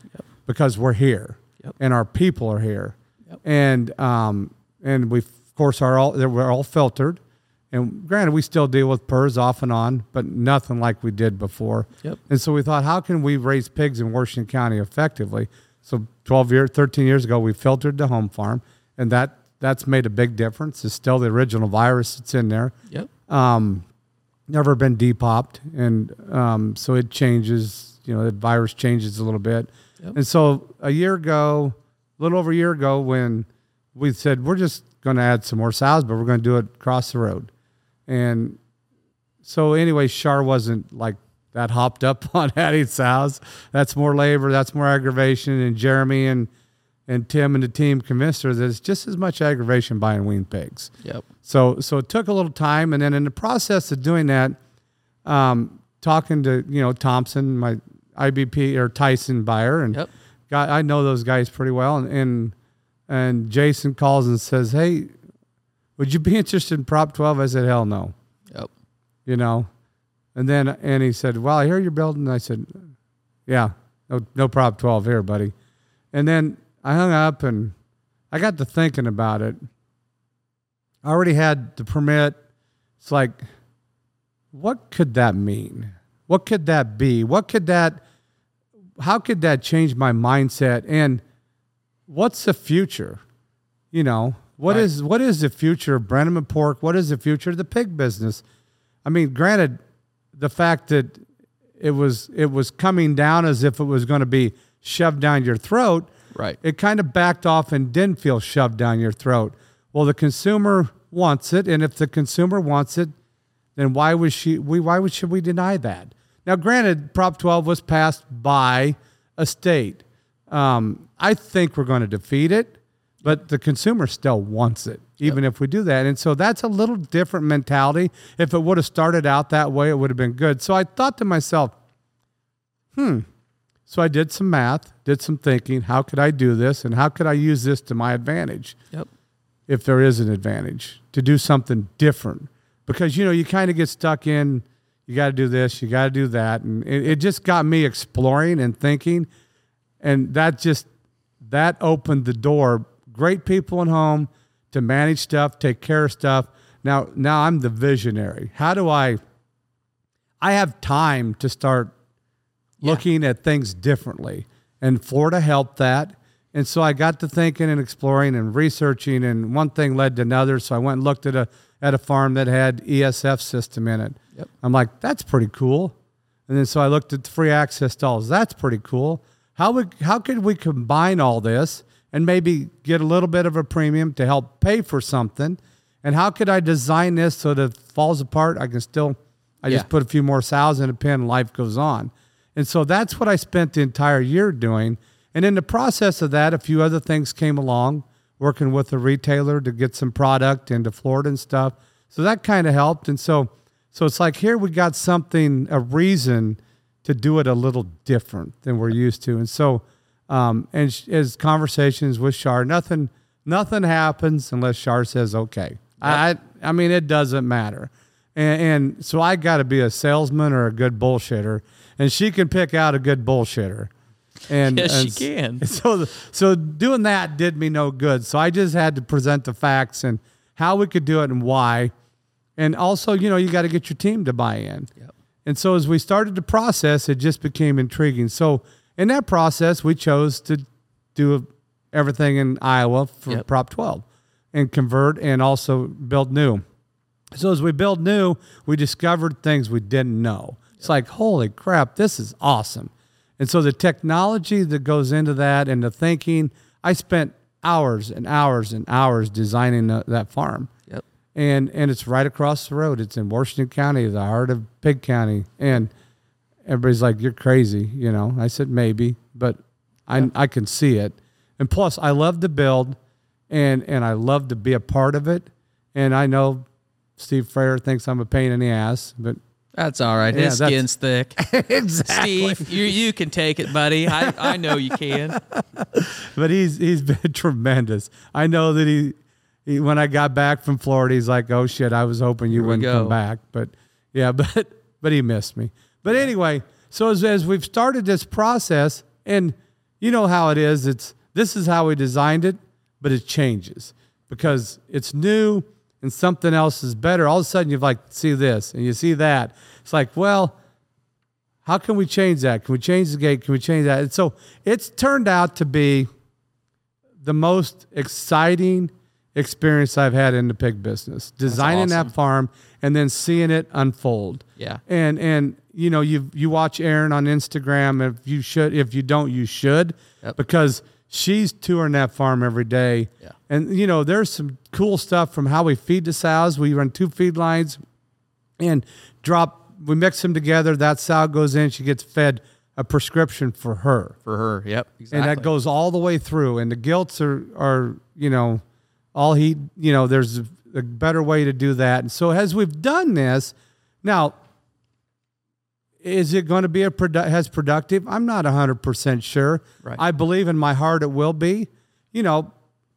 because we're here and our people are here, and um, and we of course are all we're all filtered. And granted, we still deal with PRRS off and on, but nothing like we did before. Yep. And so we thought, how can we raise pigs in Washington County effectively? So 12 years, 13 years ago, we filtered the home farm, and that that's made a big difference. It's still the original virus that's in there. Yep. Never been depopped, and um, so it changes. You know, the virus changes a little bit. And so a year ago, a little over a year ago, when we said we're just going to add some more sows, but we're going to do it across the road, and so anyway, Char wasn't like that hopped up on adding sows. That's more labor. That's more aggravation. And Jeremy and and Tim and the team convinced her that it's just as much aggravation buying wean pigs. Yep. So so it took a little time, and then in the process of doing that, um, talking to you know Thompson, my IBP or Tyson buyer, and Yep. I know those guys pretty well, and and, and Jason calls and says, "Hey, would you be interested in Prop 12?" I said, "Hell no." Yep. you know. And then and he said, "Well, I hear you're building." I said, "Yeah, no, no Prop 12 here, buddy." And then I hung up and I got to thinking about it. I already had the permit. It's like, what could that mean? What could that be? What could that? How could that change my mindset? And what's the future? You know, what Right. is what is the future of Brenneman Pork? What is the future of the pig business? I mean, granted, the fact that it was it was coming down as if it was going to be shoved down your throat, Right. it kind of backed off and didn't feel shoved down your throat. Well, the consumer wants it, and if the consumer wants it, then why was she? We why would should we deny that? Now, granted, Prop 12 was passed by a state. Um, I think we're going to defeat it, but the consumer still wants it, even if we do that. And so that's a little different mentality. If it would have started out that way, it would have been good. So I thought to myself, hmm. So I did some math, did some thinking. How could I do this, and how could I use this to my advantage? Yep. if there is an advantage to do something different because you know you kind of get stuck in you got to do this you got to do that and it, it just got me exploring and thinking and that just that opened the door great people at home to manage stuff take care of stuff now now i'm the visionary how do i i have time to start looking at things differently. And Florida helped that. And so I got to thinking and exploring and researching, and one thing led to another. So I went and looked at a at a farm that had ESF system in it. Yep. I'm like, that's pretty cool. And then so I looked at the free access stalls. That's pretty cool. How we how could we combine all this and maybe get a little bit of a premium to help pay for something? And how could I design this so that it falls apart, I can still I Yeah. just put a few more sows in a pen and life goes on. And so that's what I spent the entire year doing. And in the process of that, a few other things came along, working with a retailer to get some product into Florida and stuff. So that kind of helped. And so so it's like here we got something, a reason to do it a little different than we're used to. And so um, and sh- as conversations with Char, nothing nothing happens unless Char says okay. I I mean it doesn't matter. And, and so I got to be a salesman or a good bullshitter, and she can pick out a good bullshitter. And Yes, she and s- can. So so doing that did me no good. So I just had to present the facts and how we could do it and why. And also, you know, you got to get your team to buy in. Yep. And so as we started the process, it just became intriguing. So in that process, we chose to do everything in Iowa for Yep. Prop 12 and convert and also build new. So as we build new, we discovered things we didn't know. It's like, holy crap, this is awesome. And so the technology that goes into that and the thinking, I spent hours and hours and hours designing the, that farm Yep. and and it's right across the road. It's in Washington County, the heart of Pig County, and everybody's like, "You're crazy," you know. I said, "Maybe," but I I can see it, and plus, I love to build, and and I love to be a part of it, and I know Steve Frere thinks I'm a pain in the ass, but That's all right. Yeah, His skin's thick. Steve, you you can take it, buddy. I, I know you can. but he's he's been tremendous. I know that he, he when I got back from Florida, he's like, "Oh shit, I was hoping you wouldn't go. come back." But yeah, but but he missed me. But anyway, so as, as we've started this process, and you know how it is, it's this is how we designed it, but it changes because it's new and something else is better. All of a sudden, you've like see this and you see that. It's like, well, how can we change that? Can we change the gate? Can we change that? And so it's turned out to be the most exciting experience I've had in the pig business. Designing awesome. that farm and then seeing it unfold. Yeah. And and you know, you you watch Erin on Instagram. If you should if you don't, you should. Yep. Because she's touring that farm every day. Yeah. And you know, there's some cool stuff from how we feed the sows. We run two feed lines and drop we mix them together. That sow goes in, she gets fed a prescription for her For her. Yep. Exactly. and that goes all the way through. And the gilts are are you know all he you know there's a, a better way to do that. And so as we've done this, now is it going to be a produ- has productive? I'm not 100% sure. Right. I believe in my heart it will be. You know,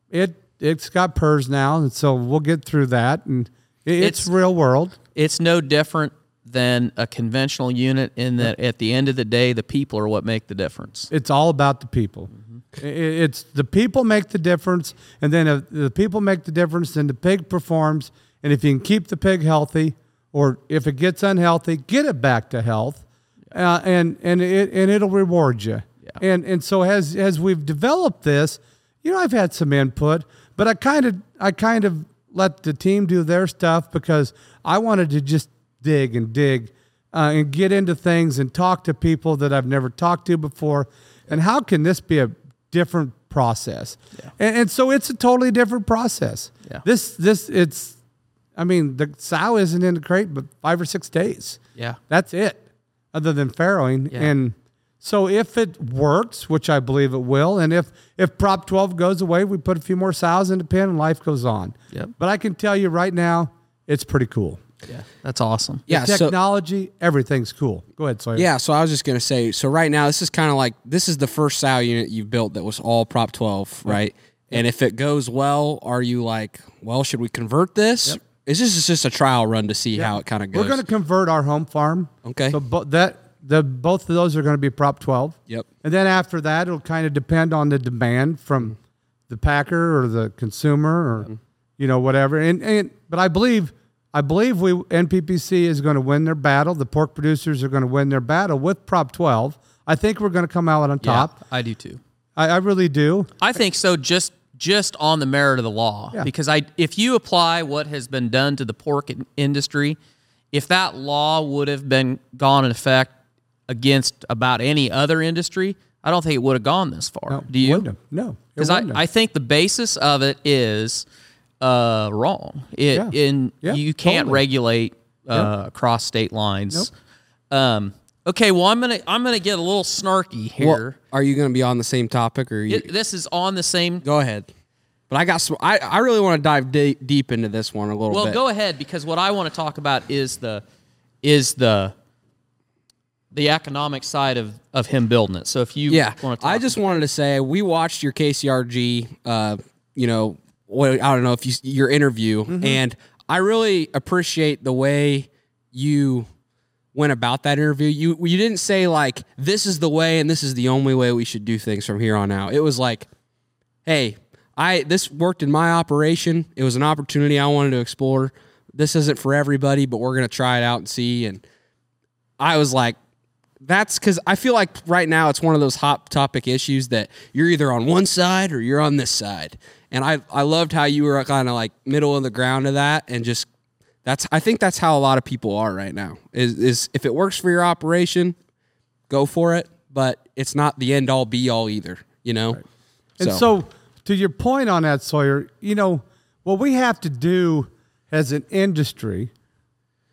it it's got PRRS now, and so we'll get through that and it's, It's- real world. It's no different than a conventional unit in that at the end of the day, the people are what make the difference. It's all about the people. I- It's the people make the difference, and then if the people make the difference, then the pig performs. And if you can keep the pig healthy, or if it gets unhealthy, get it back to health, uh, and and it and it'll reward you. And and so as as we've developed this, you know, I've had some input, but I kind of I kind of let the team do their stuff because I wanted to just dig and dig uh, and get into things and talk to people that I've never talked to before. And how can this be a different process? And, and so it's a totally different process. Yeah. This this it's, I mean, the sow isn't in the crate but five or six days. Yeah. That's it, other than farrowing. Yeah. And so if it works, which I believe it will, and if if Prop 12 goes away, we put a few more sows in the pen and life goes on. Yep. But I can tell you right now, it's pretty cool. Yeah. That's awesome. Yeah. The So, technology, everything's cool. Go ahead, Sawyer. yeah. So I was just gonna say. So right now, this is kind of like this is the first sow unit you've built that was all Prop 12, right? And if it goes well, are you like, well, should we convert this? Is this just a trial run to see how it kind of goes? We're going to convert our home farm. Okay. So bo- that the both of those are going to be Prop 12. Yep. And then after that, it'll kind of depend on the demand from the packer or the consumer or you know whatever. And and but I believe I believe we NPPC is going to win their battle. The pork producers are going to win their battle with Prop 12. I think we're going to come out on top. Yeah, I do too. I, I really do. I think so. Just just on the merit of the law, Yeah. because I if you apply what has been done to the pork industry, if that law would have been gone in effect against about any other industry, I don't think it would have gone this far. No, Do you? wouldn't have. No. Because I. I think the basis of it is uh, wrong. It Yeah. in Yeah, you can't totally. regulate uh, across state lines. Um, okay, well I'm gonna I'm gonna get a little snarky Well, here. are you gonna be on the same topic or you? It- this is on the same. go ahead. But I got some. I, I really want to dive de- deep into this one a little Well, bit. go ahead because what I want to talk about is the is the the economic side of of him building it. So if you Yeah, want to, talk I just wanted to say we watched your KCRG. Uh, you know, what I don't know if you your interview, Mm-hmm. and I really appreciate the way you went about that interview. You you didn't say like this is the way and this is the only way we should do things from here on out. It was like, hey, I this worked in my operation. It was an opportunity I wanted to explore. This isn't for everybody, but we're gonna try it out and see. And I was like, that's because I feel like right now it's one of those hot topic issues that you're either on one side or you're on this side. And I I loved how you were kind of like middle of the ground of that and just that's I think that's how a lot of people are right now. Is is if it works for your operation, go for it, but it's not the end all be all either, you know? And so, to your point on that, Sawyer, you know, what we have to do as an industry,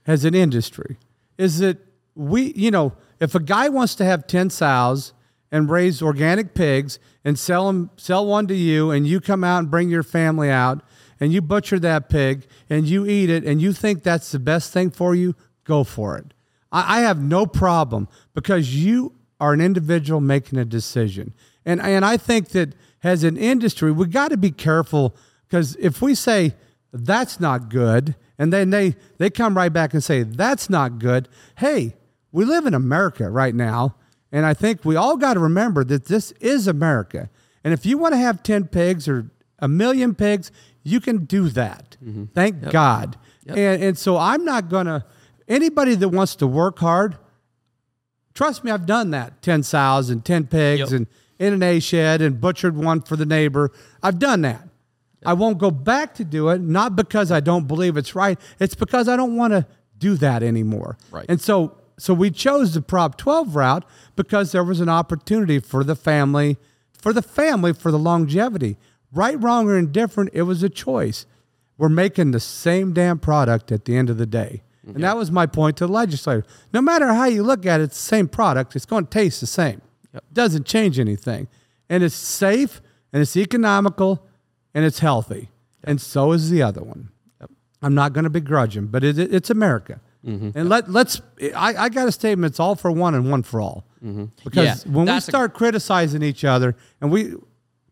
as an industry, is that we, you know, if a guy wants to have 10 sows and raise organic pigs and sell them, sell one to you, and you come out and bring your family out and you butcher that pig and you eat it and you think that's the best thing for you, go for it. I, I have no problem because you are an individual making a decision. And, and I think that as an industry, we got to be careful because if we say that's not good, and then they, they come right back and say that's not good, hey, we live in America right now. And I think we all got to remember that this is America. And if you want to have 10 pigs or a million pigs, you can do that. Mm-hmm. Thank God. And, and so I'm not going to, anybody that wants to work hard, trust me, I've done that 10 sows and 10 pigs Yep. and in an A shed and butchered one for the neighbor. I've done that. I won't go back to do it, not because I don't believe it's right. It's because I don't want to do that anymore. Right. And so so we chose the Prop 12 route because there was an opportunity for the family, for the family, for the longevity. Right, wrong, or indifferent, it was a choice. We're making the same damn product at the end of the day. And that was my point to the legislator. No matter how you look at it, it's the same product. It's going to taste the same. It doesn't change anything. And it's safe and it's economical and it's healthy. And so is the other one. I'm not going to begrudge him, but it, it- it's America. Mm-hmm. And let let's. I, I got a statement. It's all for one and one for all. Mm-hmm. Because Yeah, when we that's a- start criticizing each other and we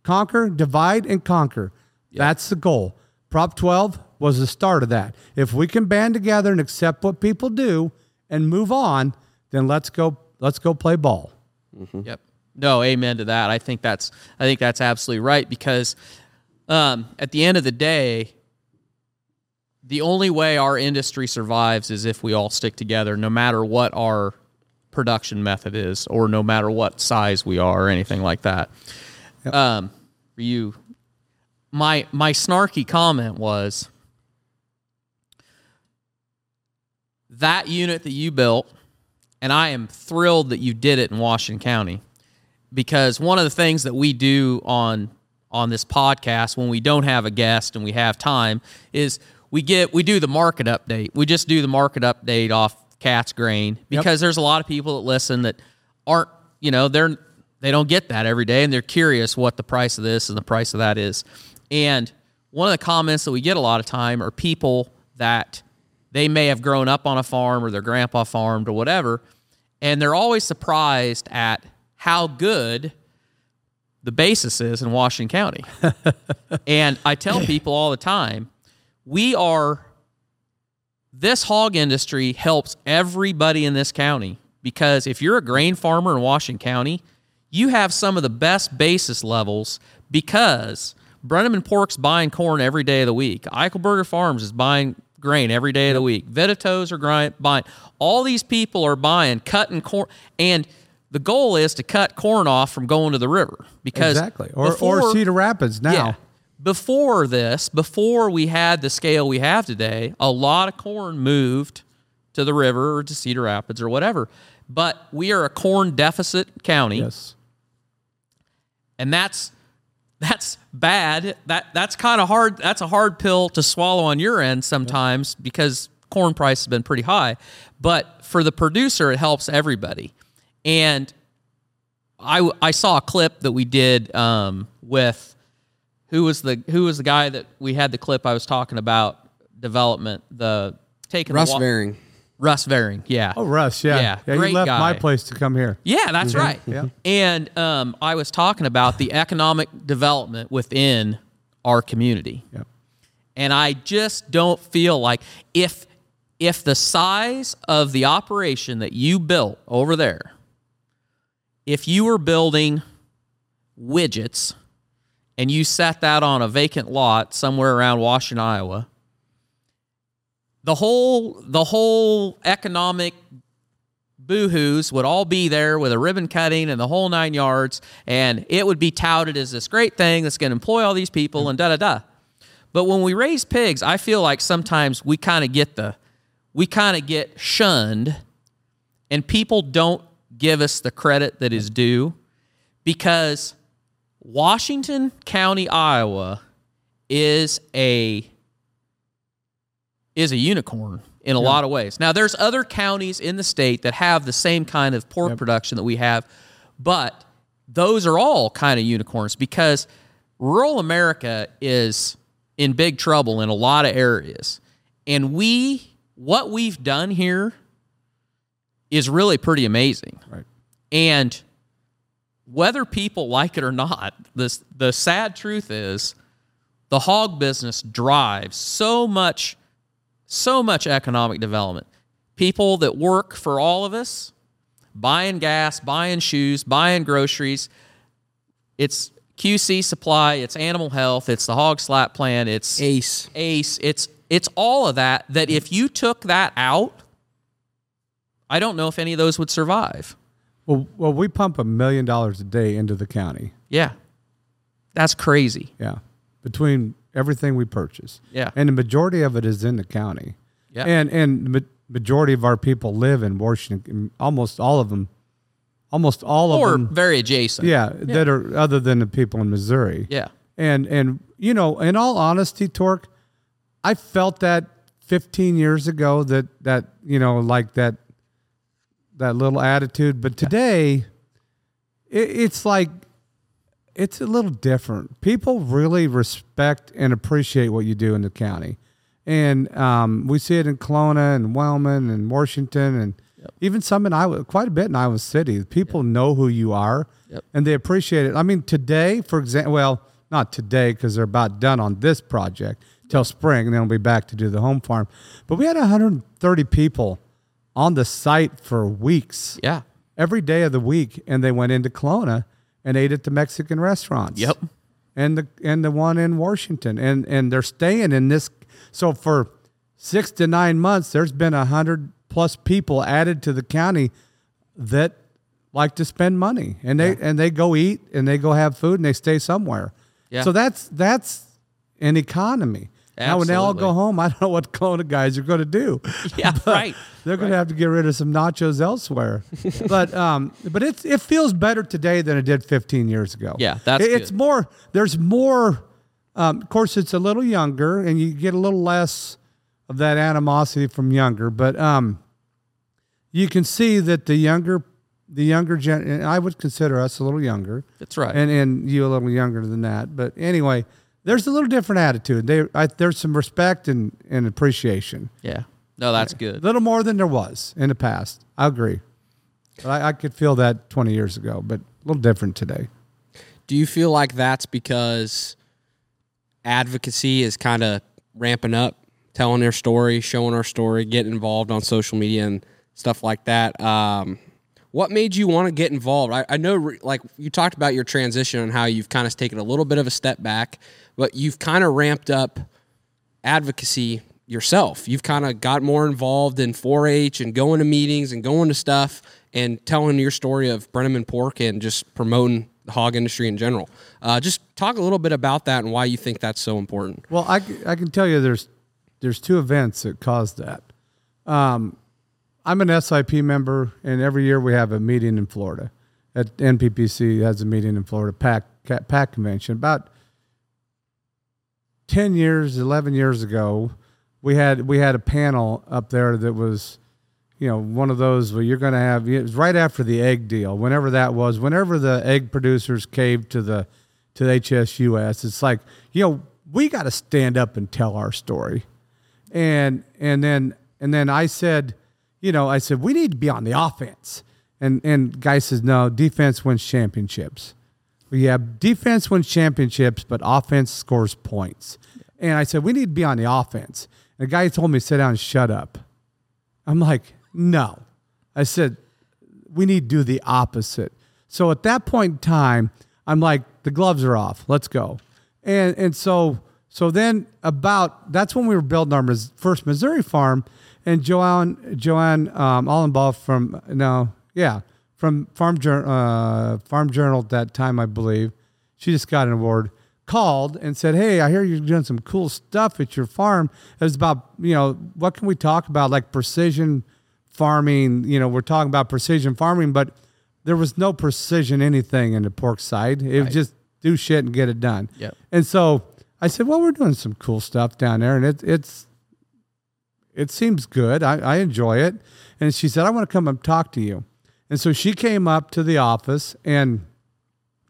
conquer, divide, and conquer, that's the goal. Prop 12 was the start of that. If we can band together and accept what people do and move on, then let's go. Let's go play ball. Mm-hmm. Yep. No, amen to that. I think that's I think that's absolutely right because um, at the end of the day, the only way our industry survives is if we all stick together, no matter what our production method is, or no matter what size we are, or anything like that. Um, for you, my my snarky comment was that unit that you built, and I am thrilled that you did it in Washington County because one of the things that we do on on this podcast when we don't have a guest and we have time is we get we do the market update. We just do the market update off Cat's Grain because there's a lot of people that listen that aren't you know they're they don't get that every day and they're curious what the price of this and the price of that is. And one of the comments that we get a lot of time are people that they may have grown up on a farm or their grandpa farmed or whatever, and they're always surprised at how good the basis is in Washington County. and I tell people all the time, we are this hog industry helps everybody in this county because if you're a grain farmer in Washington County, you have some of the best basis levels because Brenneman Pork's buying corn every day of the week. Eichelberger Farms is buying grain every day of the week. Vitatos are grind, buying. All these people are buying, cutting corn, and the goal is to cut corn off from going to the river because Exactly. Or before- or Cedar Rapids now. yeah. Before this, before we had the scale we have today, a lot of corn moved to the river or to Cedar Rapids or whatever. But we are a corn deficit county, Yes. and that's that's bad. That that's kind of hard. That's a hard pill to swallow on your end sometimes because corn price has been pretty high. But for the producer, it helps everybody. And I I saw a clip that we did um, with who was the who was the guy that we had the clip I was talking about development the taking Russ the wa- Varing. Russ Varing yeah Oh, Russ. Yeah. Yeah, Yeah. great you left my place to come here. yeah, that's right. Yeah. And um, I was talking about the economic development within our community. Yeah. And I just don't feel like if if the size of the operation that you built over there, if you were building widgets and you set that on a vacant lot somewhere around Washington, Iowa, the whole the whole economic boohoos would all be there with a ribbon cutting and the whole nine yards, and it would be touted as this great thing that's going to employ all these people and da da da. But when we raise pigs, I feel like sometimes we kind of get the we kind of get shunned, and people don't give us the credit that is due because Washington County, Iowa, is a is a unicorn in a lot of ways. Now, there's other counties in the state that have the same kind of pork production that we have, but those are all kind of unicorns because rural America is in big trouble in a lot of areas. And we, what we've done here is really pretty amazing. Right. And whether people like it or not, the, the sad truth is the hog business drives so much so much economic development. People that work for all of us, buying gas, buying shoes, buying groceries. It's QC supply, it's animal health, it's the Hog Slat plan, it's Ace. ACE, it's it's all of that that if you took that out, I don't know if any of those would survive. Well, well, we pump a million dollars a day into the county. Yeah. That's crazy. Yeah. Between everything we purchase. Yeah. And the majority of it is in the county. Yeah. And and the majority of our people live in Washington. Almost all of them. Almost all of Or them. very adjacent. Yeah, that are other than the people in Missouri. Yeah. And and you know, in all honesty, Torque, I felt that 15 years ago that that you know like that that little attitude, but today it, it's like it's a little different. People really respect and appreciate what you do in the county. and um, we see it in Kalona and Wellman and Washington and even some in Iowa, quite a bit in Iowa City. People know who you are Yep. and they appreciate it. I mean, today, for example, well, not today because they're about done on this project till spring, and then we'll be back to do the home farm. But we had 130 people on the site for weeks Yeah. every day of the week, and they went into Kalona and ate at the Mexican restaurants. Yep. And the and the one in Washington, and and they're staying in this. So for six to nine months, there's been a hundred plus people added to the county that like to spend money, and they and they go eat and they go have food and they stay somewhere. Yeah. So that's that's an economy. Now when they all go home, I don't know what Kalona guys are going to do. Yeah, right. They're going to have to get rid of some nachos elsewhere. but um, but it's it feels better today than it did 15 years ago. Yeah, that's It- it's more. There's more. Um, of course, it's a little younger, and you get a little less of that animosity from younger. But um, you can see that the younger, the younger gen. And I would consider us a little younger That's right. and and you a little younger than that. But anyway, there's a little different attitude. They I, there's some respect and, and appreciation, yeah. No, that's good. a little more than there was in the past. I agree, but I, I could feel that 20 years ago, but a little different today. Do you feel like that's because advocacy is kind of ramping up, telling their story, showing our story, getting involved on social media and stuff like that? Um, what made you want to get involved? I, I know, like you talked about your transition and how you've kind of taken a little bit of a step back, but you've kind of ramped up advocacy yourself. You've kind of got more involved in 4-H and going to meetings and going to stuff and telling your story of Brenneman Pork and just promoting the hog industry in general. Uh, just talk a little bit about that and why you think that's so important. Well, I, I can tell you there's there's two events that caused that. Um, I'm an SIP member, and every year we have a meeting in Florida. At NPPC has a meeting in Florida, PAC PAC convention. About ten years, eleven years ago, we had we had a panel up there that was, you know, one of those where you're going to have. It was right after the egg deal, whenever that was. Whenever the egg producers caved to the to HSUS, it's like you know we got to stand up and tell our story and and then and then I said, you know, I said we need to be on the offense, and and guy says no, defense wins championships. Yeah, defense wins championships, but offense scores points. And I said we need to be on the offense. And the guy told me sit down and shut up. I'm like, no. I said we need to do the opposite. So at that point in time, I'm like, the gloves are off. Let's go. And and so so then about that's when we were building our first Missouri farm, and Joanne Joanne um, Alumbaugh from no yeah from Farm Journal uh, Farm Journal at that time I believe she just got an award called and said hey I hear you're doing some cool stuff at your farm it was about you know what can we talk about like precision farming you know we're talking about precision farming but there was no precision anything in the pork side it was just do shit and get it done Yep. and so I said, "Well, we're doing some cool stuff down there, and it, it's it seems good. I, I enjoy it." And she said, "I want to come and talk to you." And so she came up to the office, and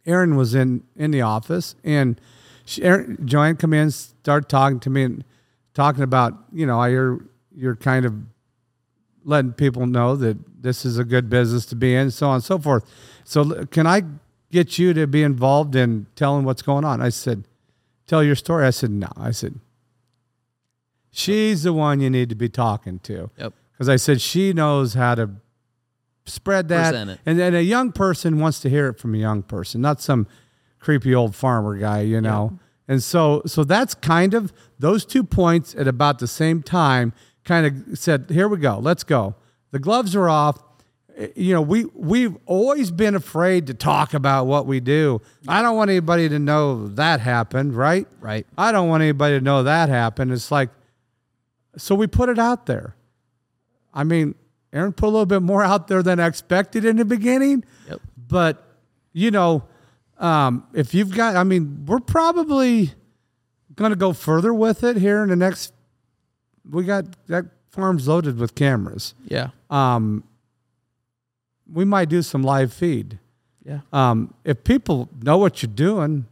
Aaron was in in the office, and she, Aaron, Joanne come in, started talking to me, and talking about, you know, I hear you're kind of letting people know that this is a good business to be in, so on and so forth. So can I get you to be involved in telling what's going on? I said, tell your story. I said, no. I said, she's the one you need to be talking to. Yep. Because I said she knows how to spread that. And then a young person wants to hear it from a young person, not some creepy old farmer guy, you know. And so so that's kind of those two points at about the same time kind of said, here we go, let's go. The gloves are off. Eh, You know, we we've always been afraid to talk about what we do. I don't want anybody to know that happened, right? Right. I don't want anybody to know that happened. It's like so we put it out there. I mean, Aaron put a little bit more out there than I expected in the beginning. Yep. But you know, um, if you've got, I mean, we're probably going to go further with it here in the next. We got that farm's loaded with cameras. Yeah. Um, we might do some live feed. Yeah. Um, if people know what you're doing,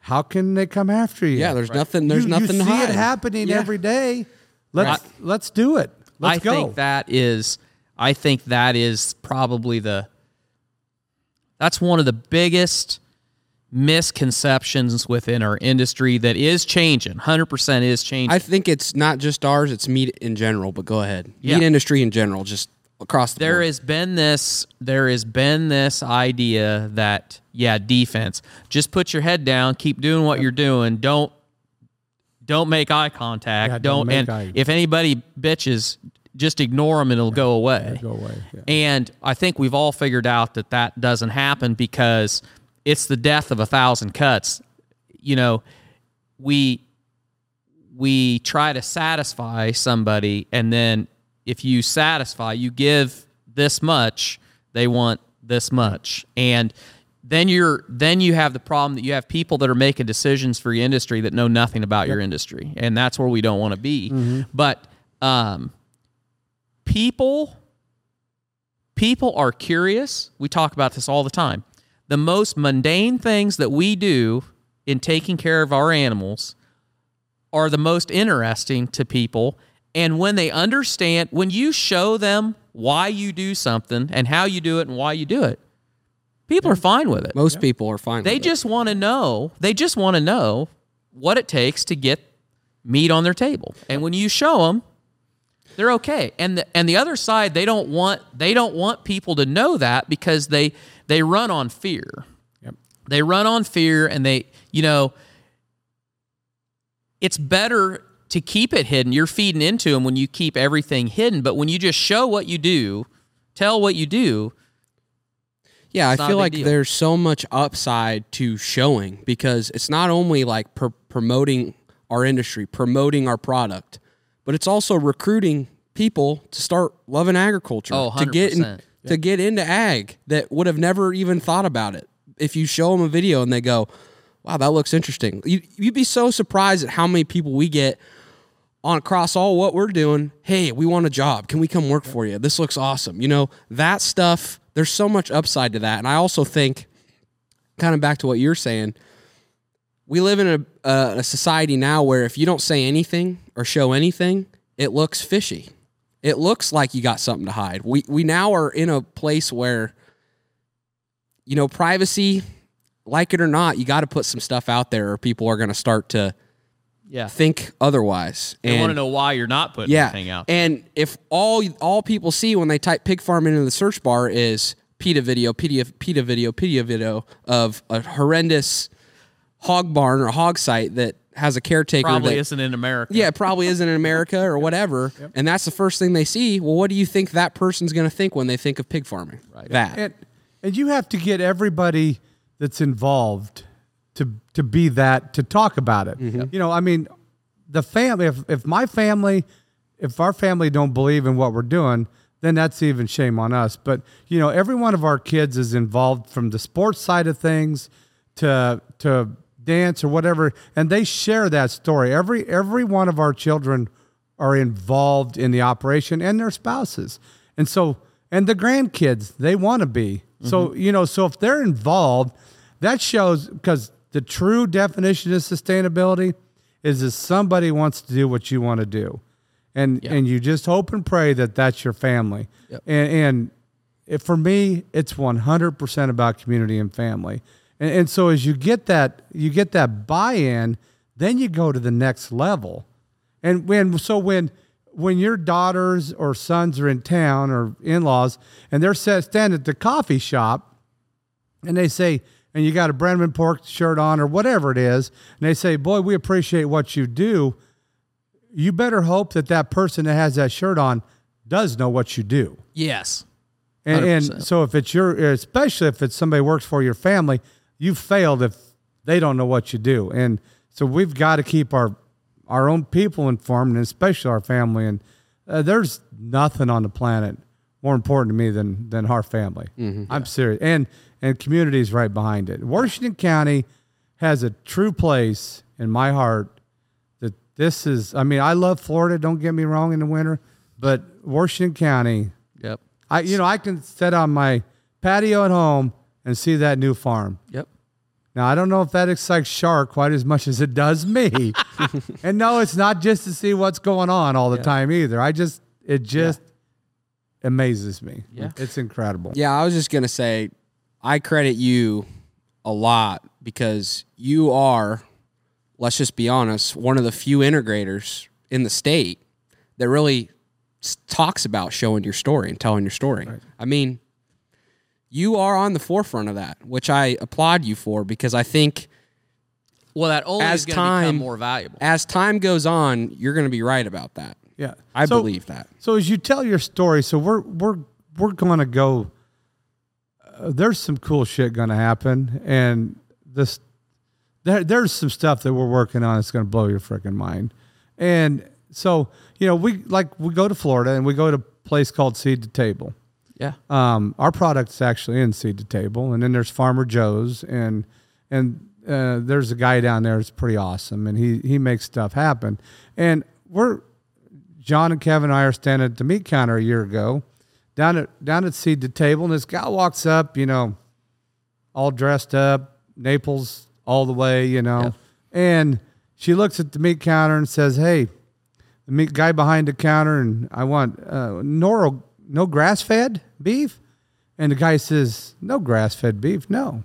how can they come after you? Yeah, there's nothing. There's you, nothing you to see hide. it happening Yeah. every day. Let's Right. let's do it. Let's I go. think that is I think that is probably the that's one of the biggest misconceptions within our industry that is changing. 100% is changing. I think it's not just ours; it's meat in general. But go ahead, Yeah. meat industry in general, just across the there board. has been this there has been this idea that yeah defense just put your head down keep doing what you're doing don't don't make eye contact Yeah, don't don't, and eye- if anybody bitches just ignore them and it'll go away Go away. Yeah. and i think we've all figured out that that doesn't happen because it's the death of a thousand cuts you know we we try to satisfy somebody and then if you satisfy you give this much they want this much and then you're then you have the problem that you have people that are making decisions for your industry that know nothing about your industry and that's where we don't want to be but um people people are curious. We talk about this all the time. The most mundane things that we do in taking care of our animals are the most interesting to people. And when they understand, when you show them why you do something and how you do it and why you do it, people are fine with it. Most people are fine. They with it. just want to know, they just want to know what it takes to get meat on their table. And when you show them, they're okay. And the, and the other side, they don't want they don't want people to know that because they they run on fear. Yep. They run on fear and they, you know, it's better to keep it hidden. You're feeding into them when you keep everything hidden, but when you just show what you do, tell what you do, Yeah, I It's not feel like deal. there's so much upside to showing because it's not only like pr- promoting our industry, promoting our product, but it's also recruiting people to start loving agriculture, Oh, to get in, 100%. to get into ag that would have never even thought about it. If you show them a video and they go, "Wow, that looks interesting," you, you'd be so surprised at how many people we get on across all what we're doing. Hey, we want a job. Can we come work for you? This looks awesome. You know, that stuff, there's so much upside to that. And I also think, kind of back to what you're saying, we live in a, uh, a society now where if you don't say anything or show anything, it looks fishy. It looks like you got something to hide. We, we now are in a place where, you know, privacy, like it or not, you got to put some stuff out there or people are going to start to yeah. think otherwise. They want to know why you're not putting yeah. anything out. And if all all people see when they type pig farm into the search bar is PETA video, PETA, PETA video, PETA video of a horrendous hog barn or hog site that has a caretaker Probably that, isn't in America. yeah, it probably isn't in America or whatever. And that's the first thing they see. Well, what do you think that person's going to think when they think of pig farming? Right. That. and and you have to get everybody that's involved to to be that to talk about it. Mm-hmm. You know, I mean, the family. If if my family, if our family don't believe in what we're doing, then that's even shame on us. But you know, every one of our kids is involved from the sports side of things to to dance or whatever, and they share that story. Every every one of our children are involved in the operation and their spouses. And so and the grandkids, they want to be. So, mm-hmm. you know, so if they're involved, that shows because the true definition of sustainability is if somebody wants to do what you want to do. And and you just hope and pray that that's your family. And and it, for me, it's 100% about community and family. And, and so as you get that you get that buy-in, then you go to the next level. And when so when when your daughters or sons are in town or in-laws and they're set, standing at the coffee shop and they say, and you got a Brenneman pork shirt on or whatever it is, and they say, "Boy, we appreciate what you do." You better hope that that person that has that shirt on does know what you do. Yes. And, and so if it's your, especially if it's somebody who works for your family, you failed if they don't know what you do. And so we've got to keep our our own people informed, and especially our family. And uh, there's nothing on the planet more important to me than than our family. I'm serious, and and communities right behind it. Washington County has a true place in my heart. That this is, I mean, I love Florida. Don't get me wrong in the winter, but Washington County. Yep. I you know I can sit on my patio at home and see that new farm. Yep. Now I don't know if that excites Char quite as much as it does me. and no, it's not just to see what's going on all the time either. I just it just amazes me. Yeah. It's incredible. Yeah, I was just gonna say, I credit you a lot because you are, let's just be honest, one of the few integrators in the state that really talks about showing your story and telling your story. I mean, you are on the forefront of that, which I applaud you for because I think Well, that only As is going to time- become more valuable. as time goes on, you're going to be right about that. Yeah. I So- believe that. So as you tell your story, so we're we're we're going to go. There's some cool shit going to happen, and this there there's some stuff that we're working on that's going to blow your freaking mind. And so you know, we like we go to Florida and we go to a place called Seed to Table. yeah. Um, our product's actually in Seed to Table, and then there's Farmer Joe's, and and uh, there's a guy down there that's pretty awesome, and he he makes stuff happen. And we're John and Kevin and I are standing at the meat counter a year ago, down at down at Seed to Table, and this guy walks up, you know, all dressed up, Naples all the way, you know, Yep. and she looks at the meat counter and says, "Hey." The meat guy behind the counter, and I want uh, Noro, no grass fed beef. And the guy says, No grass fed beef, no.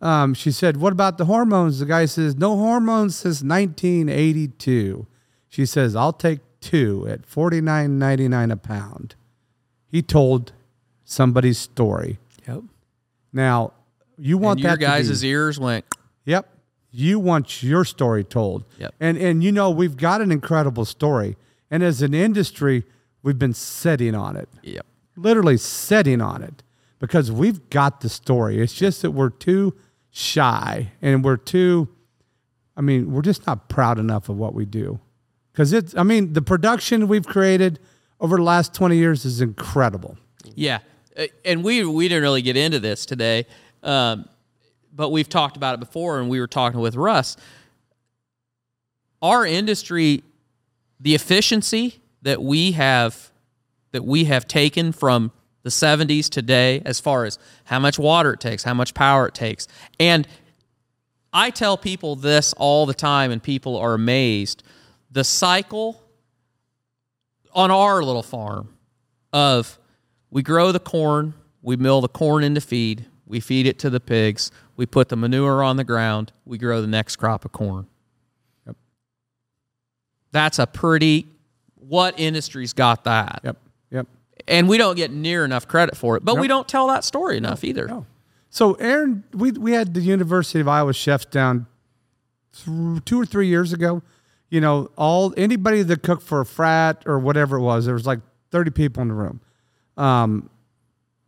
Um, she said, What about the hormones? The guy says, No hormones since 1982. She says, I'll take two at $49.99 a pound. He told somebody's story. Yep. Now, you want And your that guys' be, ears went. Yep. You want your story told. Yep. And and you know we've got an incredible story. And as an industry, we've been sitting on it. Yep. Literally sitting on it because we've got the story. It's just that we're too shy and we're too I mean, we're just not proud enough of what we do. Cuz it's I mean, the production we've created over the last 20 years is incredible. Yeah, Uh, and we we didn't really get into this today, um, but we've talked about it before, and we were talking with Russ. Our industry, the efficiency that we have that we have taken from the 70s today, as far as how much water it takes, how much power it takes, and I tell people this all the time, and people are amazed. The cycle on our little farm of we grow the corn, we mill the corn into feed, we feed it to the pigs, we put the manure on the ground, we grow the next crop of corn. Yep. That's a pretty what industry's got that? Yep. Yep. And we don't get near enough credit for it, but we don't tell that story enough either. No. So Aaron, we we had the University of Iowa chefs down th- two or three years ago. You know, all anybody that cooked for a frat or whatever it was, there was like thirty people in the room. Um,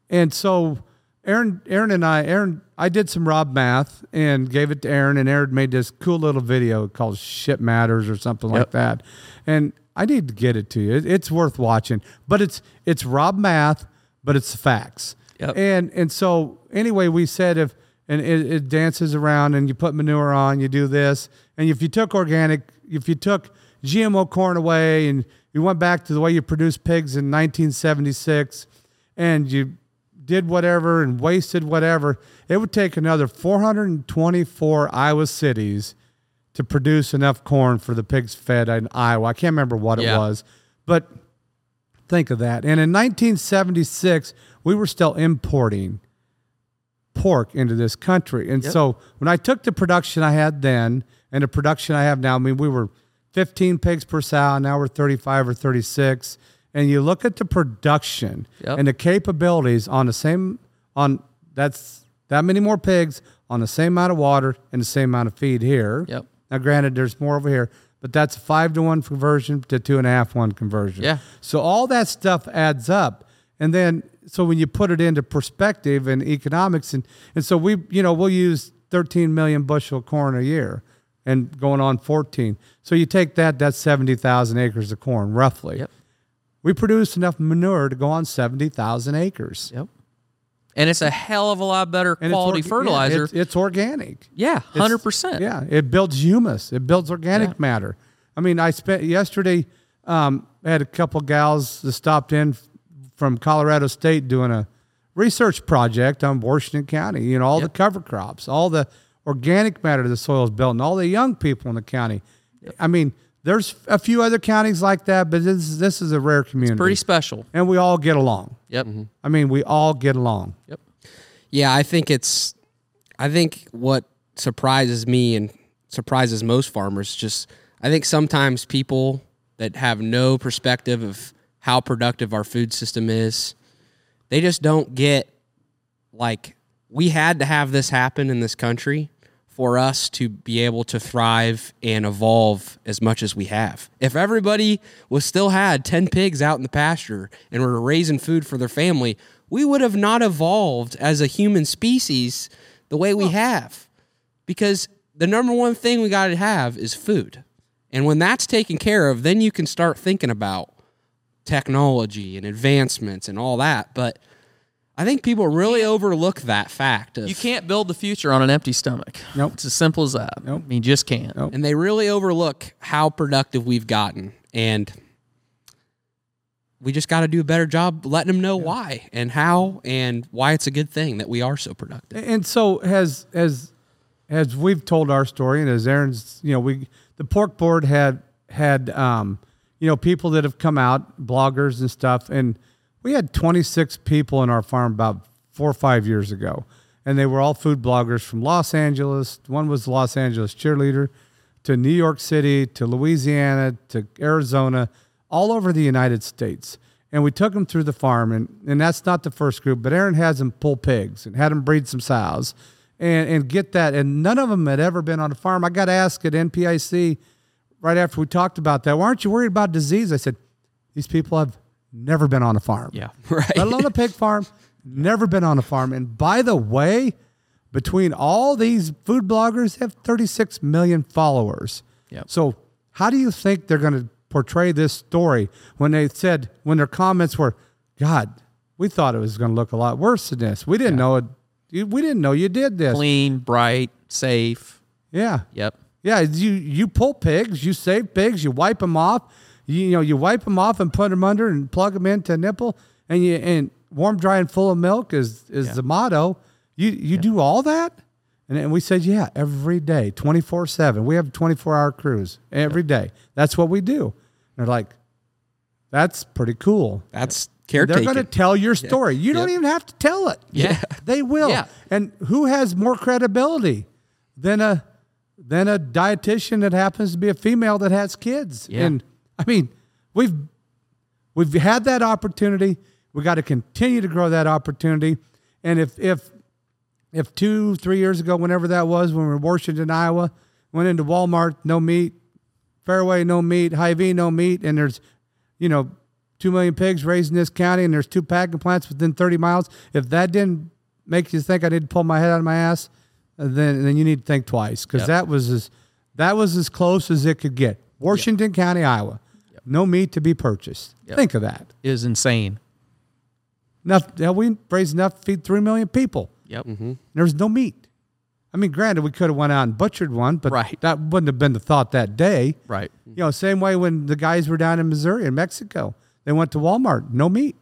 and so Aaron, Aaron and I, Aaron, I did some Rob math and gave it to Aaron, and Aaron made this cool little video called "Shit Matters" or something like that. And I need to get it to you. It, it's worth watching, but it's it's Rob math, but it's facts. Yep. And and so anyway, we said if and it, it dances around and you put manure on, you do this, and if you took organic, if you took GMO corn away and you went back to the way you produced pigs in 1976, and you did whatever and wasted whatever, it would take another 424 Iowa cities to produce enough corn for the pigs fed in Iowa. I can't remember what it Yeah. was, but think of that. And in 1976, we were still importing pork into this country. And so when I took the production I had then and the production I have now, I mean, we were 15 pigs per sow, now we're 35 or 36. And you look at the production Yep. and the capabilities on the same, on that's that many more pigs on the same amount of water and the same amount of feed here. Yep. Now, granted, there's more over here, but that's a five to one conversion to two and a half one conversion. Yeah. So all that stuff adds up. And then, so when you put it into perspective and economics, and, and so we, you know, we'll use 13 million bushel corn a year and going on 14. So you take that, that's 70,000 acres of corn, roughly. Yep. We produce enough manure to go on 70,000 acres. Yep. And it's a hell of a lot better And it's quality orga- yeah, fertilizer. it's, it's organic. Yeah, hundred percent. Yeah, it builds humus. It builds organic Yeah. matter. I mean, I spent yesterday. Um, I had a couple gals that stopped in from Colorado State doing a research project on Washington County. You know, all Yep. the cover crops, all the organic matter to the soil is built, and all the young people in the county. I mean, there's a few other counties like that, but this this is a rare community, Pretty special. and we all get along. Yep. Mm-hmm. I mean, we all get along. Yep. Yeah, I think it's. I think what surprises me and surprises most farmers just. I think sometimes people that have no perspective of how productive our food system is, they just don't get like we had to have this happen in this country for us to be able to thrive and evolve as much as we have. If everybody was still had 10 pigs out in the pasture and were raising food for their family, we would have not evolved as a human species the way we have. Because the number one thing we got to have is food. And when that's taken care of, then you can start thinking about technology and advancements and all that. But I think people really overlook that fact. Of, You can't build the future on an empty stomach. Nope. It's as simple as that. Nope. You just can't. Nope. and they really overlook how productive we've gotten and we just got to do a better job letting them know why and how and why it's a good thing that we are so productive And so has as as we've told our story, and as Aaron's, you know, we the pork board had had um, you know people that have come out, bloggers and stuff, and we had 26 people in our farm about four or five years ago, and they were all food bloggers from Los Angeles. One was Los Angeles cheerleader, to New York City, to Louisiana, to Arizona, all over the United States. And we took them through the farm, and, and that's not the first group, but Aaron has them pull pigs and had them breed some sows and, and get that. And none of them had ever been on a farm. I got asked at NPPC right after we talked about that, why aren't you worried about disease? I said, these people have never been on a farm. Yeah. right Let alone a pig farm, never been on a farm. And by the way, between all these food bloggers, they have 36 million followers. Yep. So how do you think they're going to portray this story when they said, when their comments were, God, we thought it was going to look a lot worse than this. We didn't know it. We didn't know you did this. Clean, bright, safe. Yeah. Yep. Yeah, you you pull pigs, you save pigs, you wipe them off. You, you know, you wipe them off and put them under and plug them into a nipple, and you and warm, dry, and full of milk is is the motto. You you do all that, and, and we said, yeah, every day, twenty four seven. We have twenty four hour crews every day. That's what we do. And they're like, that's pretty cool. that's They're going to tell your story. You don't even have to tell it. Yeah. They will. Yeah. And who has more credibility than a than a dietitian that happens to be a female that has kids? Yeah. And I mean, we've we've had that opportunity. We got to continue to grow that opportunity. And if if if two, three years ago, whenever that was, when we were in Washington, Iowa, went into Walmart, no meat, Fairway, no meat, Hy-Vee, no meat, and there's, you know, two million pigs raised in this county, and there's two packing plants within 30 miles. If that didn't make you think I need to pull my head out of my ass, uh, then then you need to think twice because Yep. that was as that was as close as it could get. Washington County, Iowa, no meat to be purchased. Yep. Think of that. It is insane. Enough, yeah, we raised enough to feed three million people. Yep. Mm-hmm. There was no meat. I mean, granted, we could have went out and butchered one, but Right. that wouldn't have been the thought that day. Right. You know, same way when the guys were down in Missouri and Mexico, they went to Walmart, no meat.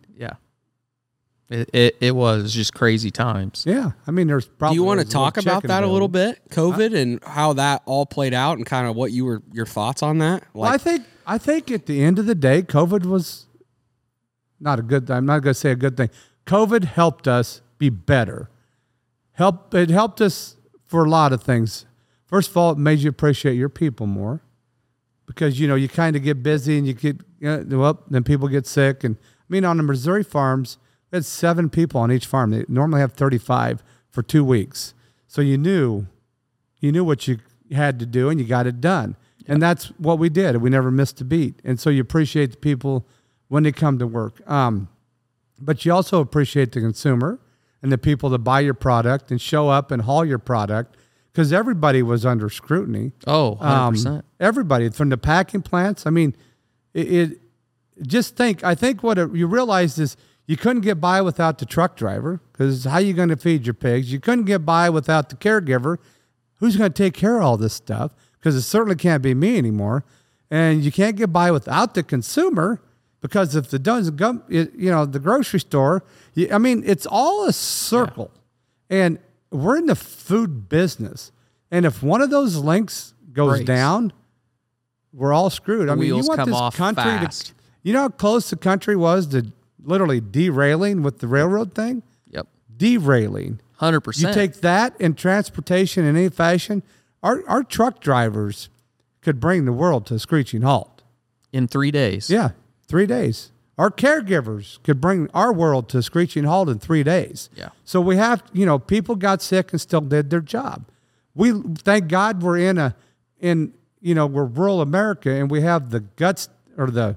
Yeah. It, it, it was just crazy times. Yeah, I mean, there's probably. do you want to talk about chicken that a little bit covid and how that all played out and kind of what you were your thoughts on that Well, I think I think at the end of the day, COVID was not a good. I'm not going to say a good thing. COVID helped us be better. Help it helped us for a lot of things. First of all, it made you appreciate your people more because you know you kind of get busy and you get you know, well then people get sick and I mean on the Missouri farms we had seven people on each farm. They normally have 35 for two weeks, so you knew you knew what you had to do and you got it done. And that's what we did. We never missed a beat. And so you appreciate the people when they come to work. Um, but you also appreciate the consumer and the people that buy your product and show up and haul your product because everybody was under scrutiny. Oh, 100%. Um, everybody from the packing plants. I mean, it, it just think. I think what it, you realize is you couldn't get by without the truck driver because how are you going to feed your pigs? You couldn't get by without the caregiver. Who's going to take care of all this stuff? Because it certainly can't be me anymore. And you can't get by without the consumer because if the doesn't go, you know, the grocery store. You, I mean, it's all a circle, and we're in the food business. And if one of those links goes Breaks. down, we're all screwed. I mean, wheels you want come this off country fast. to. You know how close the country was to literally derailing with the railroad thing? Yep. Derailing. 100%. You take that in transportation in any fashion, our, our truck drivers could bring the world to a screeching halt. in three days. Yeah, three days. Our caregivers could bring our world to a screeching halt in three days. Yeah. So we have, you know, people got sick and still did their job. We thank God we're in a, in you know, we're rural America and we have the guts or the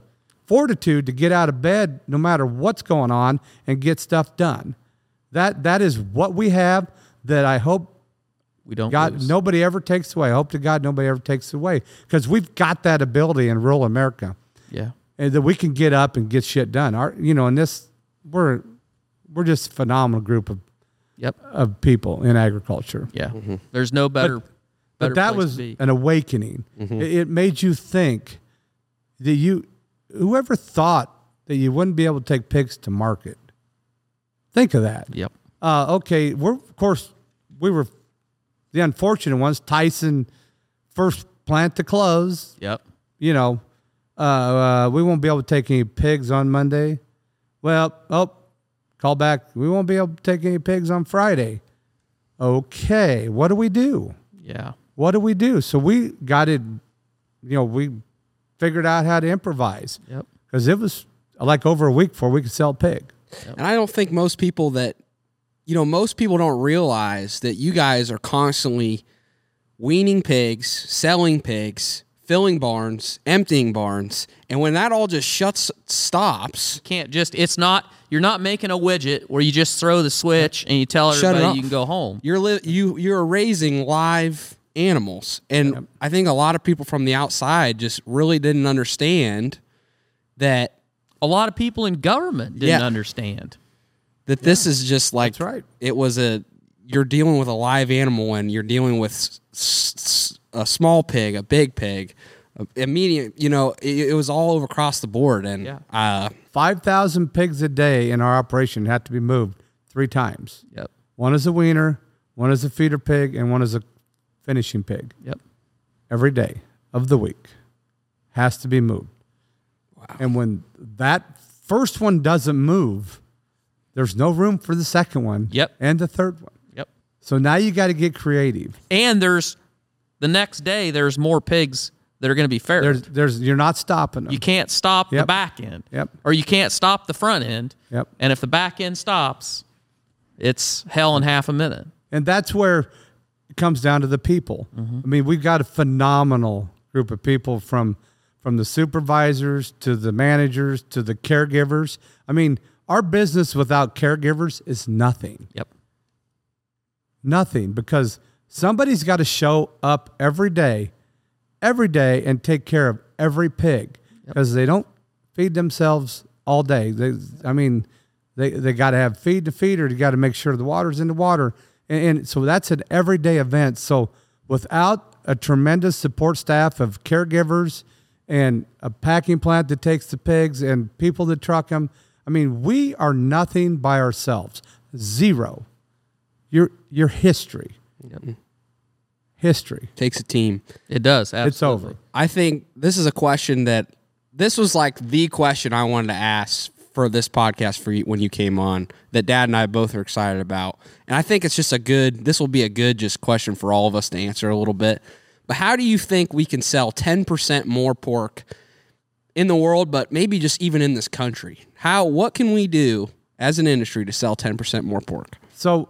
fortitude to get out of bed no matter what's going on and get stuff done. That that is what we have. That I hope We don't. God, lose. nobody ever takes away. I hope to God nobody ever takes away because we've got that ability in rural America, Yeah. and that we can get up and get shit done. Our, you know, in this, we're we're just a phenomenal group of, Yep. of people in agriculture. Yeah. Mm-hmm. There's no better. But better that place was to be. an awakening. Mm-hmm. It, it made you think that you, whoever thought that you wouldn't be able to take pigs to market. Think of that. Yep. Uh, okay, we're of course we were the unfortunate ones. Tyson, first plant to close. Yep. You know, uh, uh, we won't be able to take any pigs on Monday. Well, oh, call back. We won't be able to take any pigs on Friday. Okay, what do we do? Yeah. What do we do? So we got it. You know, we figured out how to improvise Yep. because it was uh, like over a week before we could sell a pig. And I don't think most people that, you know, most people don't realize that you guys are constantly weaning pigs, selling pigs, filling barns, emptying barns. And when that all just shuts, stops, Can't just. It's not. You're not making a widget where you just throw the switch and you tell everybody you can go home. you're li- you you're raising live animals and i think a lot of people from the outside just really didn't understand that A lot of people in government didn't Yeah. understand. that this is just like That's right. it was a you're dealing with a live animal and you're dealing with s- s- a small pig a big pig a, a medium you know it, it was all over across the board and Yeah. uh Five thousand pigs a day in our operation had to be moved three times. Yep. One is a weaner, one is a feeder pig, and one is a finishing pig. Yep. Every day of the week has to be moved. Wow. And when that first one doesn't move, there's no room for the second one. Yep. And the third one. Yep. So now you got to get creative. And there's the next day. There's more pigs that are going to be farrowed. There's, there's, you're not stopping them. you can't stop the back end. Yep. Or you can't stop the front end. Yep. And if the back end stops, it's hell in half a minute. And that's where it comes down to the people. Mm-hmm. I mean, we've got a phenomenal group of people from from the supervisors to the managers to the caregivers. I mean, our business without caregivers is nothing. Yep. Nothing because somebody's got to show up every day, every day and take care of every pig because they don't feed themselves all day. They, I mean, they, they got to have feed to feeder. You got to make sure the water's in the water. And, and so that's an everyday event. So without a tremendous support staff of caregivers and a packing plant that takes the pigs and people that truck them, I mean, we are nothing by ourselves. Zero. Your your history. History. takes a team It does. Absolutely. It's over. I think this is a question that this was like the question I wanted to ask for this podcast for you when you came on that Dad and I both are excited about, and I think it's just a good. This will be a good just question for all of us to answer a little bit. But how do you think we can sell ten percent more pork in the world, but maybe just even in this country? How what can we do as an industry to sell ten percent more pork? So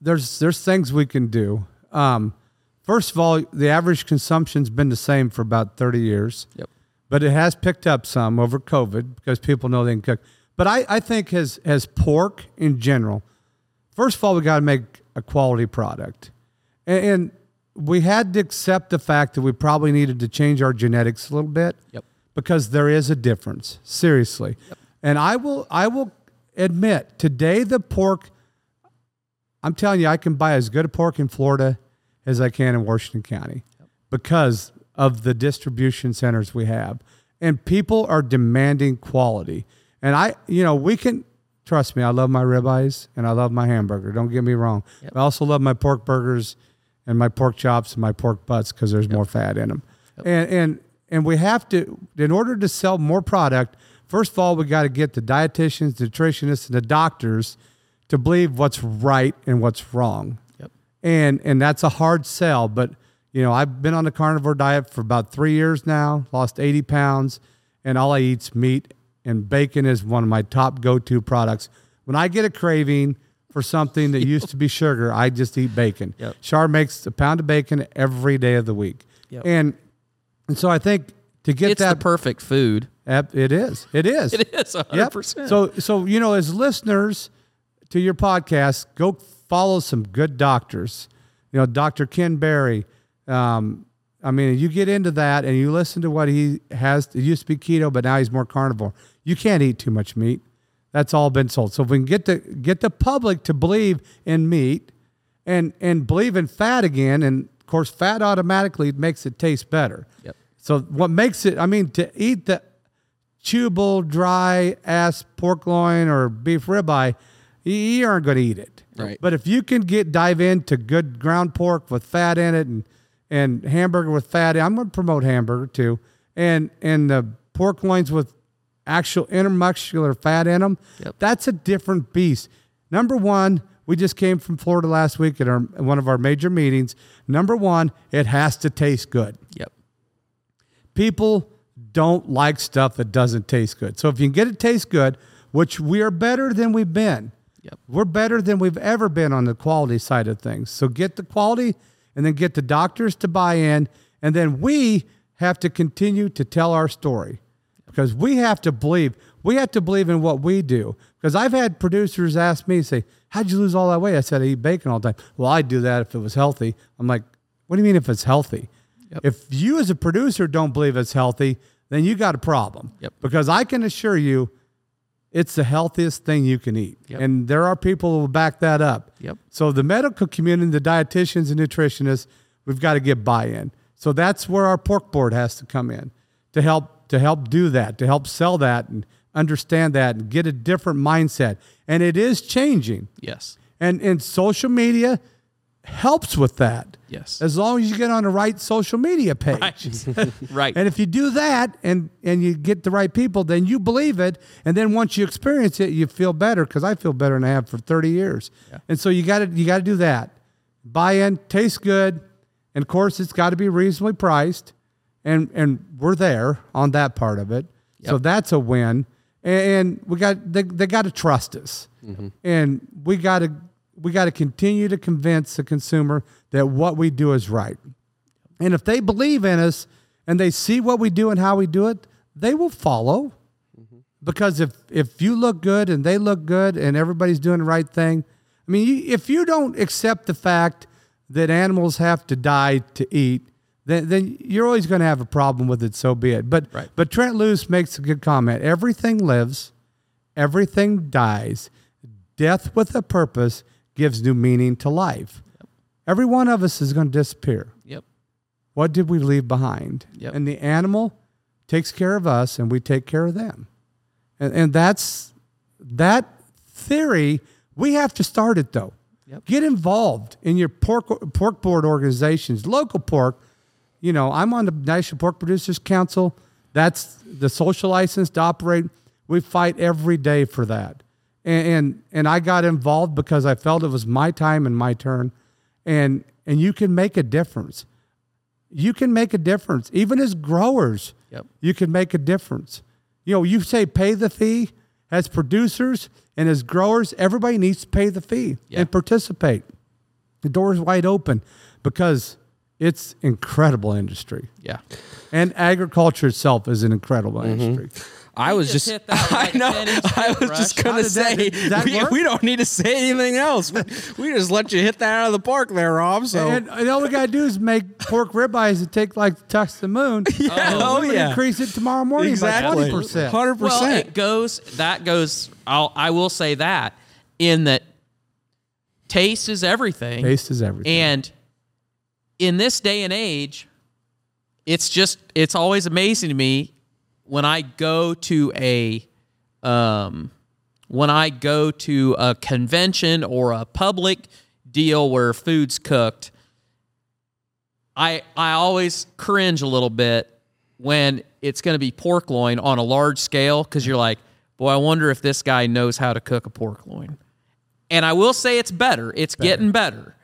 there's there's things we can do. Um, first of all, the average consumption's been the same for about 30 years. Yep. But it has picked up some over COVID because people know they can cook. But I, I think as as pork in general, first of all, we got to make a quality product, and, and we had to accept the fact that we probably needed to change our genetics a little bit. Yep. Because there is a difference, seriously. And I will I will admit today the pork I'm telling you, I can buy as good a pork in Florida as I can in Washington County because of the distribution centers we have. And people are demanding quality. And I, you know, we can trust me, I love my ribeyes and I love my hamburger. Don't get me wrong. I also love my pork burgers and my pork chops and my pork butts because there's more fat in them. And and and we have to in order to sell more product. First of all, we got to get the dietitians, the nutritionists, and the doctors to believe what's right and what's wrong. Yep. And and that's a hard sell, but you know I've been on the carnivore diet for about three years now, lost 80 pounds, and all I eat's meat and bacon is one of my top go-to products. When I get a craving for something that used to be sugar, I just eat bacon. Yep. Char makes a pound of bacon every day of the week, Yep. and and so I think to get It's that the perfect food. It is. It is. It is hundred Yep. percent. So so you know, as listeners to your podcast, go follow some good doctors. You know, Dr. Ken Berry. Um, I mean, you get into that and you listen to what he has. It used to be keto, but now he's more carnivore. You can't eat too much meat. That's all been sold. So if we can get the get the public to believe in meat and and believe in fat again, and of course, fat automatically makes it taste better. Yep. So what makes it? I mean, to eat the chewable, dry ass pork loin or beef ribeye, you, you aren't going to eat it. Right. But if you can get dive into good ground pork with fat in it and and hamburger with fat, I'm going to promote hamburger too, and and the pork loins with actual intermuscular fat in them. Yep. That's a different beast. Number one, we just came from Florida last week at our one of our major meetings. Number one, it has to taste good Yep. people don't like stuff that doesn't taste good. So if you can get it taste good, which we are better than we've been. Yep. We're better than we've ever been on the quality side of things. So get the quality and then get the doctors to buy in and then we have to continue to tell our story. Because we have to believe, we have to believe in what we do. Because I've had producers ask me, say, How'd you lose all that weight? I said, I eat bacon all the time. Well, I'd do that if it was healthy. I'm like, What do you mean if it's healthy? If you as a producer don't believe it's healthy, then you got a problem. Yep. Because I can assure you, it's the healthiest thing you can eat. Yep. And there are people who will back that up. Yep. So the medical community, the dietitians and nutritionists, we've got to get buy-in. So that's where our pork board has to come in to help to help do that, to help sell that and understand that and get a different mindset. And it is changing. Yes. And in social media helps with that. Yes. As long as you get on the right social media page. Right. right. And if you do that and and you get the right people, then you believe it. And then once you experience it, you feel better because I feel better than I have for 30 years. Yeah. And so you got to you got to do that. Buy in, tastes good, and of course it's got to be reasonably priced. And and we're there on that part of it. So that's a win. And, and we got they, they got to trust us. Mm-hmm. And we got to we got to continue to convince the consumer that what we do is right. And if they believe in us and they see what we do and how we do it, they will follow. Because if if you look good and they look good and everybody's doing the right thing, I mean, you, if you don't accept the fact that animals have to die to eat, then then you're always going to have a problem with it. So be it. But Right. but Trent Lewis makes a good comment. Everything lives, everything dies. Death with a purpose gives new meaning to life. Every one of us is going to disappear yep. what did we leave behind? Yep. And the animal takes care of us and we take care of them. And, and that's that theory. We have to start it though. Yep. Get involved in your pork, pork board organizations, local pork. You know, I'm on the National Pork Producers Council. That's the social license to operate. We fight every day for that. And, and and I got involved because I felt it was my time and my turn. And and you can make a difference you can make a difference. Even as growers, Yep. you can make a difference. You know, you say pay the fee as producers and as growers, everybody needs to pay the fee Yeah. and participate. The door is wide open because it's incredible industry. Yeah. And agriculture itself is an incredible mm-hmm. industry. I was just just, I know. I was Rush. just gonna did that- say that we, we don't need to say anything else. We, we just let you hit that out of the park there, Rob. So And, and all we gotta do is make pork ribeyes that take like touch the moon. Yeah, oh, yeah. increase it tomorrow morning exactly, by twenty percent. hundred percent. Well, percent. it goes. That goes. I'll. I will say that in that taste is everything. Taste is everything. And in this day and age, it's just it's always amazing to me when I go to a um when I go to a convention or a public deal where food's cooked I I always cringe a little bit when it's going to be pork loin on a large scale because you're like, boy, I wonder if this guy knows how to cook a pork loin. And I will say it's better. It's getting better.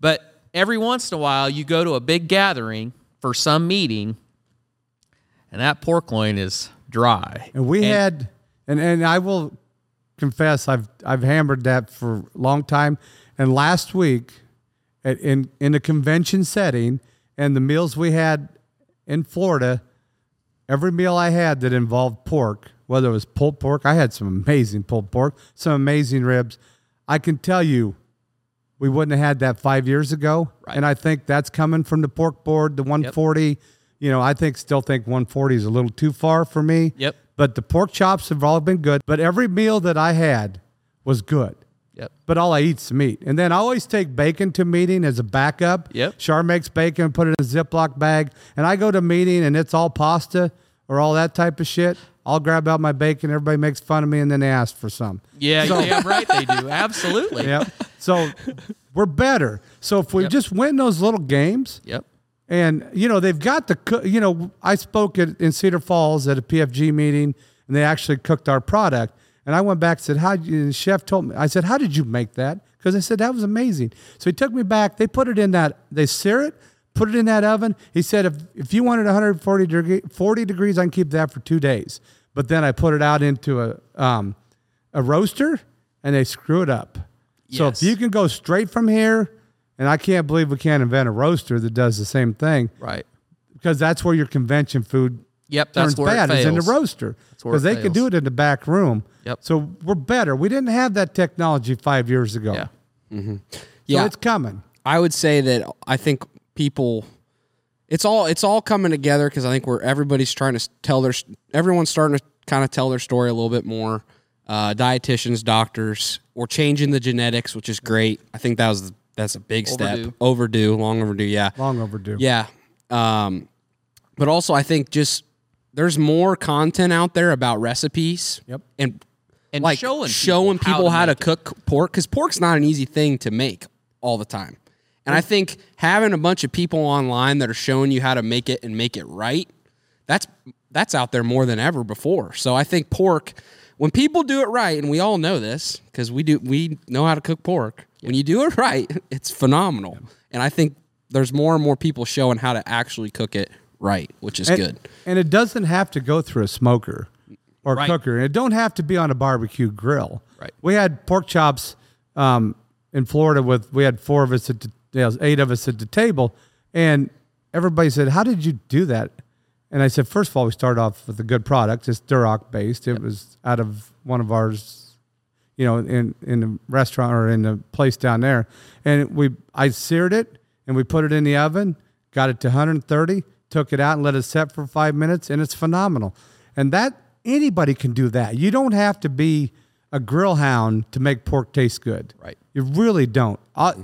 But every once in a while, you go to a big gathering for some meeting, and that pork loin is dry. And we had, and, and I will confess, I've I've hammered that for a long time. And last week, at, in in a convention setting, and the meals we had in Florida, every meal I had that involved pork, whether it was pulled pork, I had some amazing pulled pork, some amazing ribs. I can tell you, we wouldn't have had that five years ago. Right. And I think that's coming from the pork board, the 140. You know, I think still think 140 is a little too far for me. Yep. But the pork chops have all been good. But every meal that I had was good. Yep. But all I eat's meat. And then I always take bacon to meeting as a backup. Yep. Char makes bacon, put it in a Ziploc bag. And I go to meeting and it's all pasta or all that type of shit. I'll grab out my bacon. Everybody makes fun of me and then they ask for some. Yeah, so, yeah, right. They do absolutely. Yep. So we're better. So if we Yep. just win those little games, Yep. And you know they've got the you know I spoke at, in Cedar Falls at a PFG meeting, and they actually cooked our product. And I went back and said, "How?" did you-" The chef told me. I said, "How did you make that?" Because I said that was amazing. So he took me back. They put it in that. They sear it, put it in that oven. He said, "If if you wanted 140 degree, 40 degrees, I can keep that for two days." But then I put it out into a um, a roaster, and they screw it up. So if you can go straight from here, and I can't believe we can't invent a roaster that does the same thing Right. because that's where your convention food Yep. That's turns where bad is in the roaster because it they can do it in the back room. Yep. So we're better. We didn't have that technology five years ago. Yeah. So Yeah. it's coming. I would say that I think people it's all it's all coming together because I think we're everybody's trying to tell their everyone's starting to kind of tell their story a little bit more. Uh, dietitians, doctors, we're changing the genetics, which is great. I think that was that's a big step. Overdue, long overdue. Yeah, Long overdue. yeah. Um, but also I think just there's more content out there about recipes. Yep. and And like showing showing people people, how how, to to, cook pork because pork's not an easy thing to make all the time. And I think having a bunch of people online that are showing you how to make it and make it right, that's that's out there more than ever before. So I think pork, when people do it right, and we all know this because we do we know how to cook pork. When you do it right, it's phenomenal. And I think there's more and more people showing how to actually cook it right, which is and, good. And it doesn't have to go through a smoker or Right. cooker. It don't have to be on a barbecue grill. Right. We had pork chops um, in Florida with we had four of us at the, yeah, eight of us at the table, and everybody said, "How did you do that?" And I said, first of all, we started off with a good product. It's Duroc based. It was out of one of ours you know, in in the restaurant or in the place down there. And we I seared it and we put it in the oven, got it to 130, took it out and let it set for five minutes, and it's phenomenal. And that anybody can do that. You don't have to be a grill hound to make pork taste good. Right. You really don't. Uh, mm-hmm.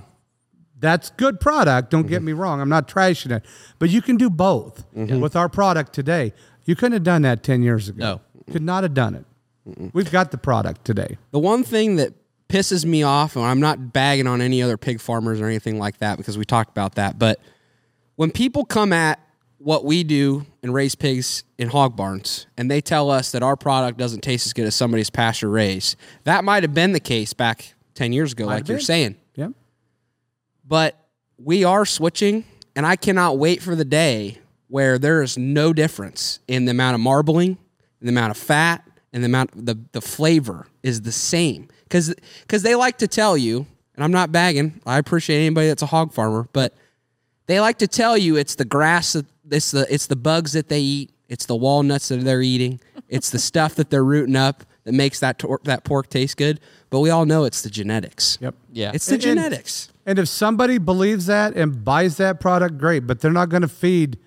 that's good product. Don't get mm-hmm. me wrong. I'm not trashing it, but you can do both mm-hmm. with our product today. You couldn't have done that 10 years ago. No. Could not have done it. We've got the product today. The one thing that pisses me off, and I'm not bagging on any other pig farmers or anything like that because we talked about that, but when people come at what we do and raise pigs in hog barns and they tell us that our product doesn't taste as good as somebody's pasture raised, that might have been the case back 10 years ago, Might like you're been. saying. Yeah. But we are switching, and I cannot wait for the day where there is no difference in the amount of marbling, in the amount of fat, and the amount the the flavor is the same. Because because they like to tell you, and I'm not bagging. I appreciate anybody that's a hog farmer, but they like to tell you it's the grass that it's the it's the bugs that they eat, it's the walnuts that they're eating, it's the stuff that they're rooting up that makes that tor- that pork taste good. But we all know it's the genetics. Yep. Yeah. It's the And- and- genetics. And if somebody believes that and buys that product, great. But they're not going to feed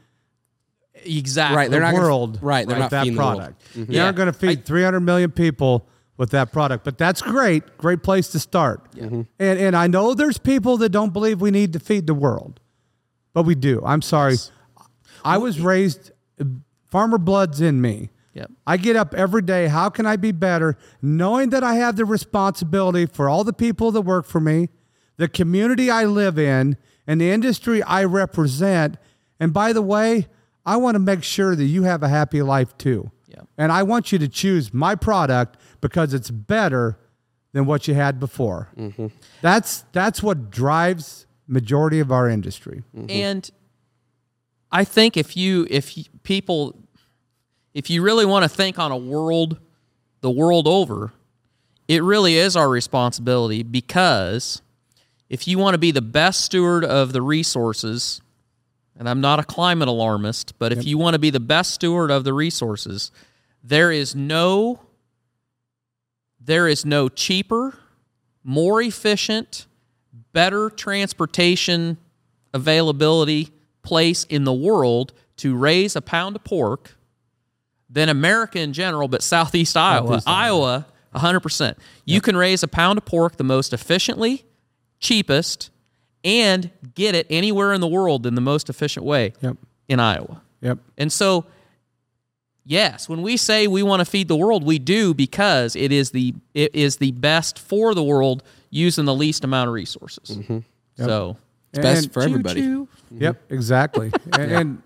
exactly. Right, they're the not gonna- world right, they're with not that feeding the world. product. Mm-hmm. They Yeah. aren't going to feed 300 million people with that product. But that's great. Great place to start. Mm-hmm. And and I know there's people that don't believe we need to feed the world, but we do. I'm sorry. I was raised farmer blood's in me. Yep. I get up every day. How can I be better? Knowing that I have the responsibility for all the people that work for me, the community I live in, and the industry I represent. And by the way, I want to make sure that you have a happy life too. Yeah. And I want you to choose my product because it's better than what you had before. Mm-hmm. That's that's what drives majority of our industry. Mm-hmm. And I think if you if you, people if you really want to think on a world the world over, it really is our responsibility because if you want to be the best steward of the resources, and I'm not a climate alarmist, but if you want to be the best steward of the resources, there is no there is no cheaper, more efficient, better transportation availability place in the world to raise a pound of pork than America in general, but Southeast Iowa. Southeast Iowa, 100%. You can raise a pound of pork the most efficiently, cheapest, and get it anywhere in the world in the most efficient way Yep. in Iowa. Yep. And so, yes, when we say we want to feed the world, we do because it is the it is the best for the world using the least amount of resources. Mm-hmm. So It's best And- for everybody. choo-choo. Mm-hmm. Yep, exactly. and, and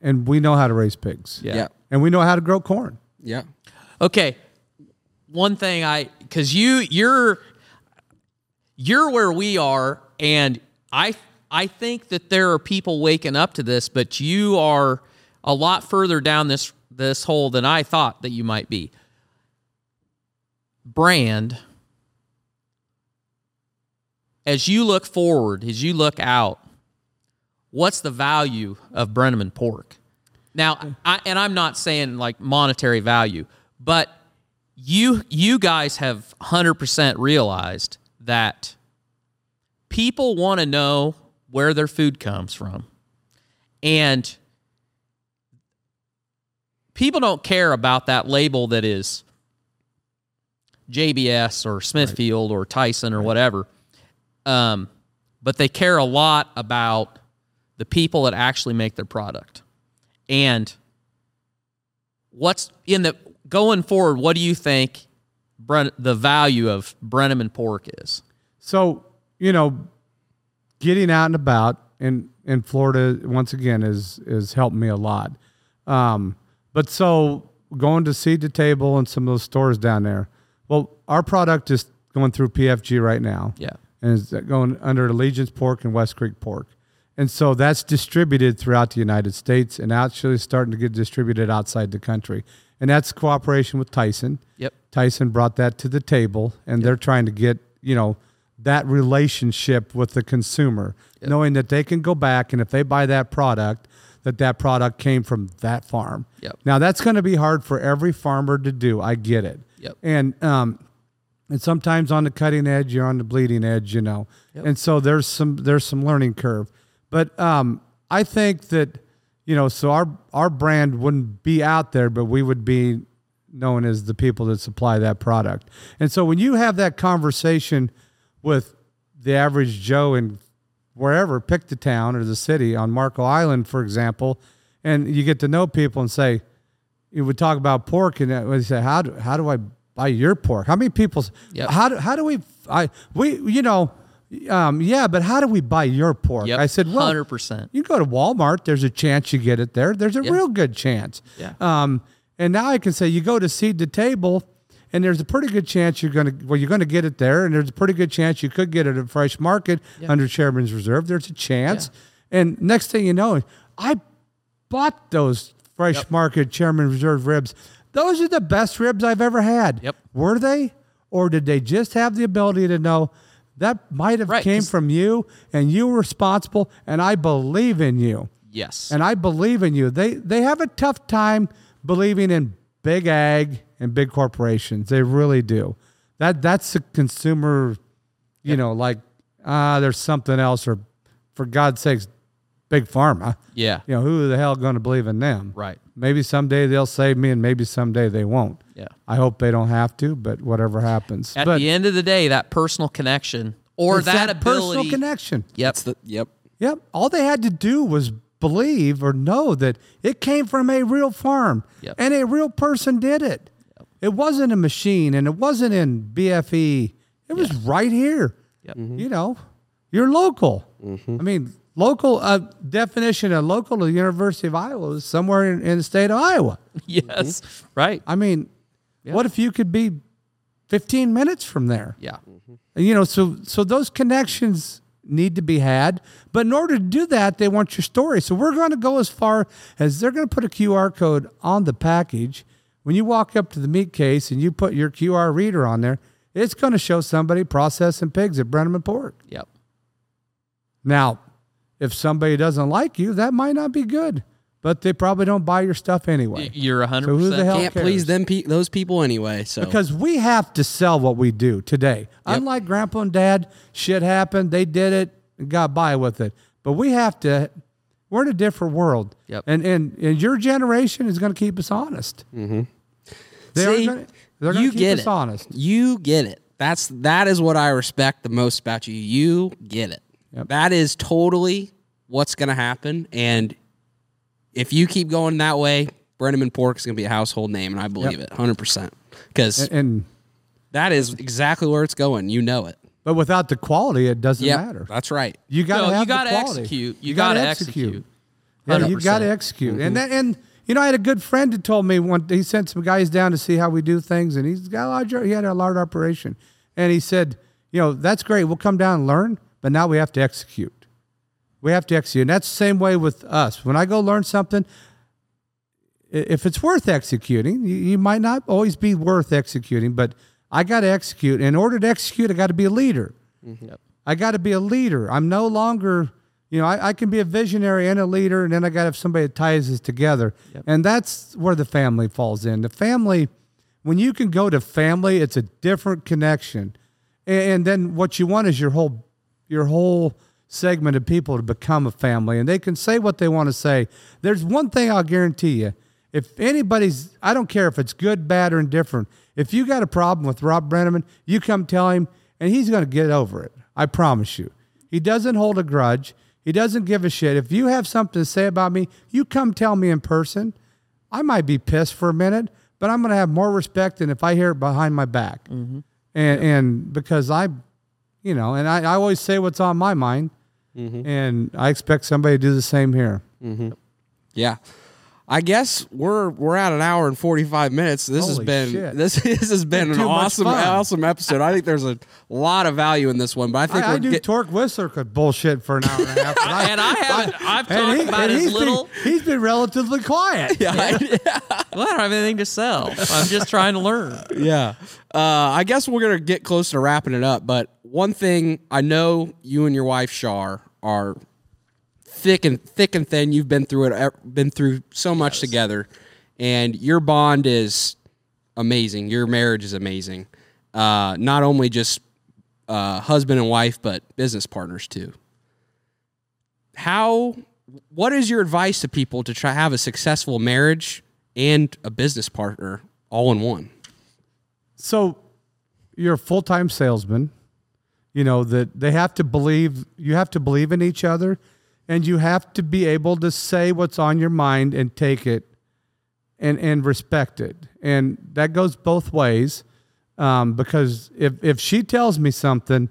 and we know how to raise pigs. Yeah. Yeah. And we know how to grow corn. Yeah. Okay. One thing I cuz you you're you're where we are and I I think that there are people waking up to this, but you are a lot further down this this hole than I thought that you might be. Brand as you look forward, as you look out, what's the value of Brenneman pork? Now, I, and I'm not saying like monetary value, but you you guys have 100% realized that people want to know where their food comes from. And people don't care about that label that is JBS or Smithfield or Tyson or whatever. Um, but they care a lot about the people that actually make their product. And what's in the going forward, what do you think Bren, the value of Brenneman pork is? So, you know, getting out and about in, in Florida once again is is helped me a lot. Um, but so going to seed to table and some of those stores down there. Well, our product is going through PFG right now. Yeah. and is going under Allegiance Pork and West Creek Pork. And so that's distributed throughout the United States and actually starting to get distributed outside the country. And that's cooperation with Tyson. Yep. Tyson brought that to the table and they're trying to get, you know, that relationship with the consumer, knowing that they can go back and if they buy that product, that that product came from that farm. Yep. Now that's going to be hard for every farmer to do. I get it. Yep. And um, and sometimes on the cutting edge, you're on the bleeding edge, you know. Yep. And so there's some there's some learning curve. But um, I think that you know, so our our brand wouldn't be out there, but we would be known as the people that supply that product. And so when you have that conversation with the average Joe in wherever, pick the town or the city on Marco Island, for example, and you get to know people and say, you would talk about pork and they say, how do, how do I buy your pork? How many people, Yep. how do, how do we, I, we, you know, um, yeah, but how do we buy your pork? Yep. I said, well, 100%. you go to Walmart, there's a chance you get it there. There's a Yeah. real good chance. Yeah. Um, and now I can say you go to seed to table, and there's a pretty good chance you're going to well you're going to get it there, and there's a pretty good chance you could get it at Fresh Market under Chairman's Reserve. There's a chance, and next thing you know, I bought those Fresh Market Chairman's Reserve ribs. Those are the best ribs I've ever had. Yep. Were they, or did they just have the ability to know? That might have Right, came from you, and you were responsible, and I believe in you Yes. and I believe in you. They they have a tough time believing in big ag and big corporations. They really do. That that's a consumer, you know, like ah, there's something else, or for God's sakes, big pharma. yeah. You know, who the hell going to believe in them? Right. Maybe someday they'll save me, and maybe someday they won't. Yeah. I hope they don't have to, but whatever happens. At but the end of the day, that personal connection or that, that ability. personal connection. Yep. That's the yep. Yep. All they had to do was believe or know that it came from a real farm Yep. and a real person did it. It wasn't a machine and it wasn't in BFE. It was right here. Yep. You mm-hmm. know, you're local. Mm-hmm. I mean, local uh, definition of local to the University of Iowa is somewhere in, in the state of Iowa. yes, mm-hmm. right. I mean, what if you could be 15 minutes from there? Yeah. You know, so so those connections need to be had. But in order to do that, they want your story. So we're going to go as far as they're going to put a QR code on the package. When you walk up to the meat case and you put your QR reader on there, it's going to show somebody processing pigs at Brenneman Pork. Yep. Now, if somebody doesn't like you, that might not be good, but they probably don't buy your stuff anyway. You're 100%. So who the hell- Can't cares? please them pe- those people anyway. So Because we have to sell what we do today. Unlike grandpa and dad, shit happened, they did it and got by with it. But we have to we're in a different world. Yep. And and, and your generation is gonna keep us honest. Mm-hmm. They See, are gonna, they're gonna you keep get us it. honest. You get it. That's that is what I respect the most about you. You get it. Yep. That is totally what's going to happen. And if you keep going that way, Brenneman Pork is going to be a household name, and I believe it 100%. Because And, and that is exactly where it's going. You know it. but without the quality, it doesn't Yeah, matter. that's right. You got to No, have you gotta quality. execute. You gotta gotta execute. Yeah, you got to execute. And mm-hmm. that, and you know, I had a good friend who told me one. He sent some guys down to see how we do things, and he's got a large. He had a large operation, and he said, you know, that's great. We'll come down and learn, but now we have to execute. We have to execute, and that's the same way with us. When I go learn something, if it's worth executing, you, might not always be worth executing, but I got to execute. In order to execute, I got to be a leader. Mm-hmm. Yep. I got to be a leader. I'm no longer, you know, I, I can be a visionary and a leader, and then I got to have somebody that ties us together. And that's where the family falls in. The family, when you can go to family, it's a different connection. And, and then what you want is your whole, your whole segment of people to become a family, and they can say what they want to say. There's one thing I'll guarantee you: if anybody's, I don't care if it's good, bad, or indifferent. If you got a problem with Rob Brenneman, you come tell him, and he's going to get over it. I promise you. He doesn't hold a grudge. He doesn't give a shit. If you have something to say about me, you come tell me in person. I might be pissed for a minute, but I'm going to have more respect than if I hear it behind my back. Mm-hmm. And and because I, you know, and I, I always say what's on my mind, mm-hmm. and I expect somebody to do the same here. Mm-hmm. Yeah. I guess we're we're at an hour and forty five minutes. This has been shit. this this has been an awesome awesome episode. I think there's a lot of value in this one, but I think I, I we're do get- Torque Whistler could bullshit for an hour and a half. and I- And I haven't. I've talked he- about and as he's little. Been, he's been relatively quiet. Well, I don't have anything to sell. I'm just trying to learn. yeah. Uh, I guess we're gonna get close to wrapping it up. But one thing I know you and your wife Char are thick and thick and thin. You've been through it, been through so much together, and your bond is amazing. Your marriage is amazing. Uh, not only just uh, husband and wife, but business partners too. How? What is your advice to people to try have a successful marriage and a business partner all in one? So you're a full time salesman. You know that they have to believe. You have to believe in each other, and you have to be able to say what's on your mind and take it, and and respect it. And that goes both ways, um, because if if she tells me something,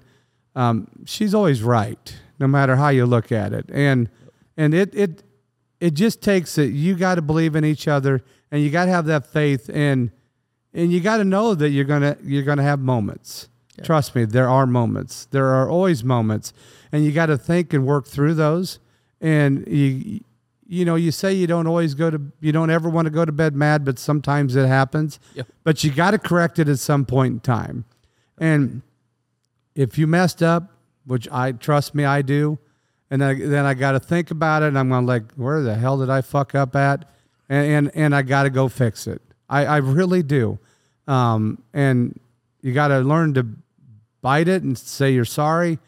um, she's always right, no matter how you look at it. And and it it it just takes it. You got to believe in each other, and you got to have that faith and and you got to know that you're gonna you're gonna have moments. Trust me, there are moments. There are always moments, and you got to think and work through those. And you you know you say you don't always go to you don't ever want to go to bed mad, but sometimes it happens. Yep. But you got to correct it at some point in time. And if you messed up, which I trust me, I do, and I, then I got to think about it, and I'm going like, where the hell did I fuck up at? And and, and I got to go fix it. I, I really do. Um, and you got to learn to bite it and say you're sorry,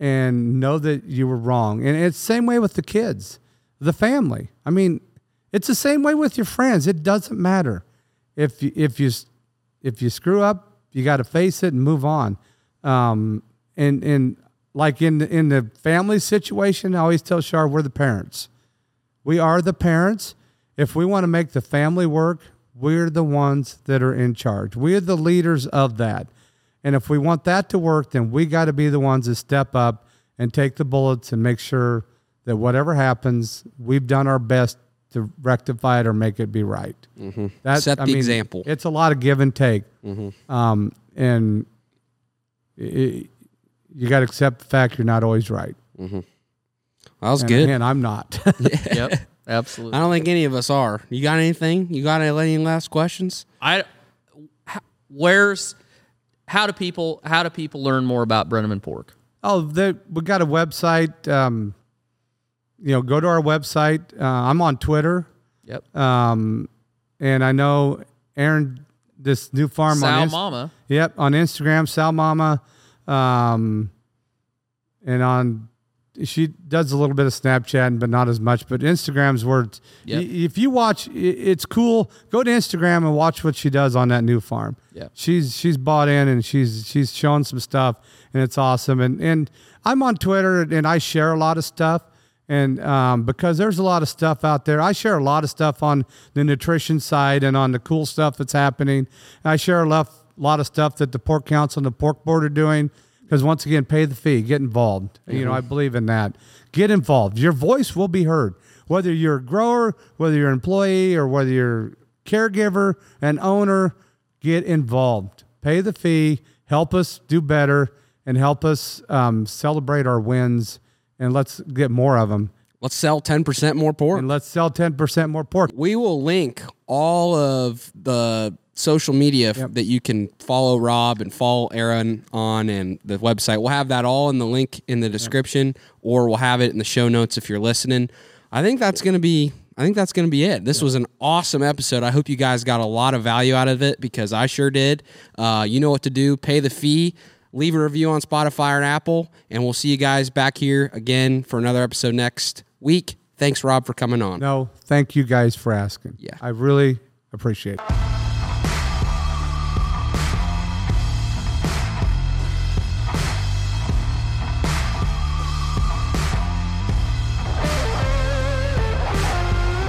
and know that you were wrong. And it's the same way with the kids, the family. I mean, it's the same way with your friends. It doesn't matter if you, if you if you screw up, you got to face it and move on. Um, and and like in in the family situation, I always tell Char we're the parents. We are the parents. If we want to make the family work, we're the ones that are in charge. We're the leaders of that. And if we want that to work, then we got to be the ones that step up and take the bullets and make sure that whatever happens, we've done our best to rectify it or make it be right. Mm-hmm. That's Set the example. It's a lot of give and take, um, and it, you got to accept the fact you're not always right. That was And, good. and I'm not. Yep, absolutely. I don't think any of us are. You got anything? You got any last questions? I h- where's how do people how do people learn more about Brenneman Pork? Oh, they, we got a website. Um, you know, go to our website. Uh, I'm on Twitter, Yep. um, and I know Aaron. This new farm Sal on Inst- Mama. Yep, on Instagram, Sal Mama, um, and on she does a little bit of Snapchat, but not as much. But Instagram's where Yep. if you watch, it's cool. Go to Instagram and watch what she does on that new farm. Yep. she's she's bought in and she's she's showing some stuff, and it's awesome. And and I'm on Twitter and I share a lot of stuff. And um, because there's a lot of stuff out there, I share a lot of stuff on the nutrition side and on the cool stuff that's happening. I share a lot, lot of stuff that the Pork Council and the Pork Board are doing. Because once again, pay the fee, get involved. You know, I believe in that. Get involved. Your voice will be heard, whether you're a grower, whether you're an employee, or whether you're caregiver, an owner. Get involved. Pay the fee. Help us do better, and help us um, celebrate our wins. And let's get more of them. Let's sell 10% more pork. And let's sell ten percent more pork. We will link all of the social media f- that you can follow Rob and follow Aaron on and the website. We'll have that all in the link in the description or we'll have it in the show notes if you're listening. I think that's going to be I think that's going to be it. This was an awesome episode. I hope you guys got a lot of value out of it because I sure did. Uh, you know what to do. Pay the fee. Leave a review on Spotify or Apple, and we'll see you guys back here again for another episode next week. Thanks, Rob, for coming on. No, thank you guys for asking. Yeah. I really appreciate it.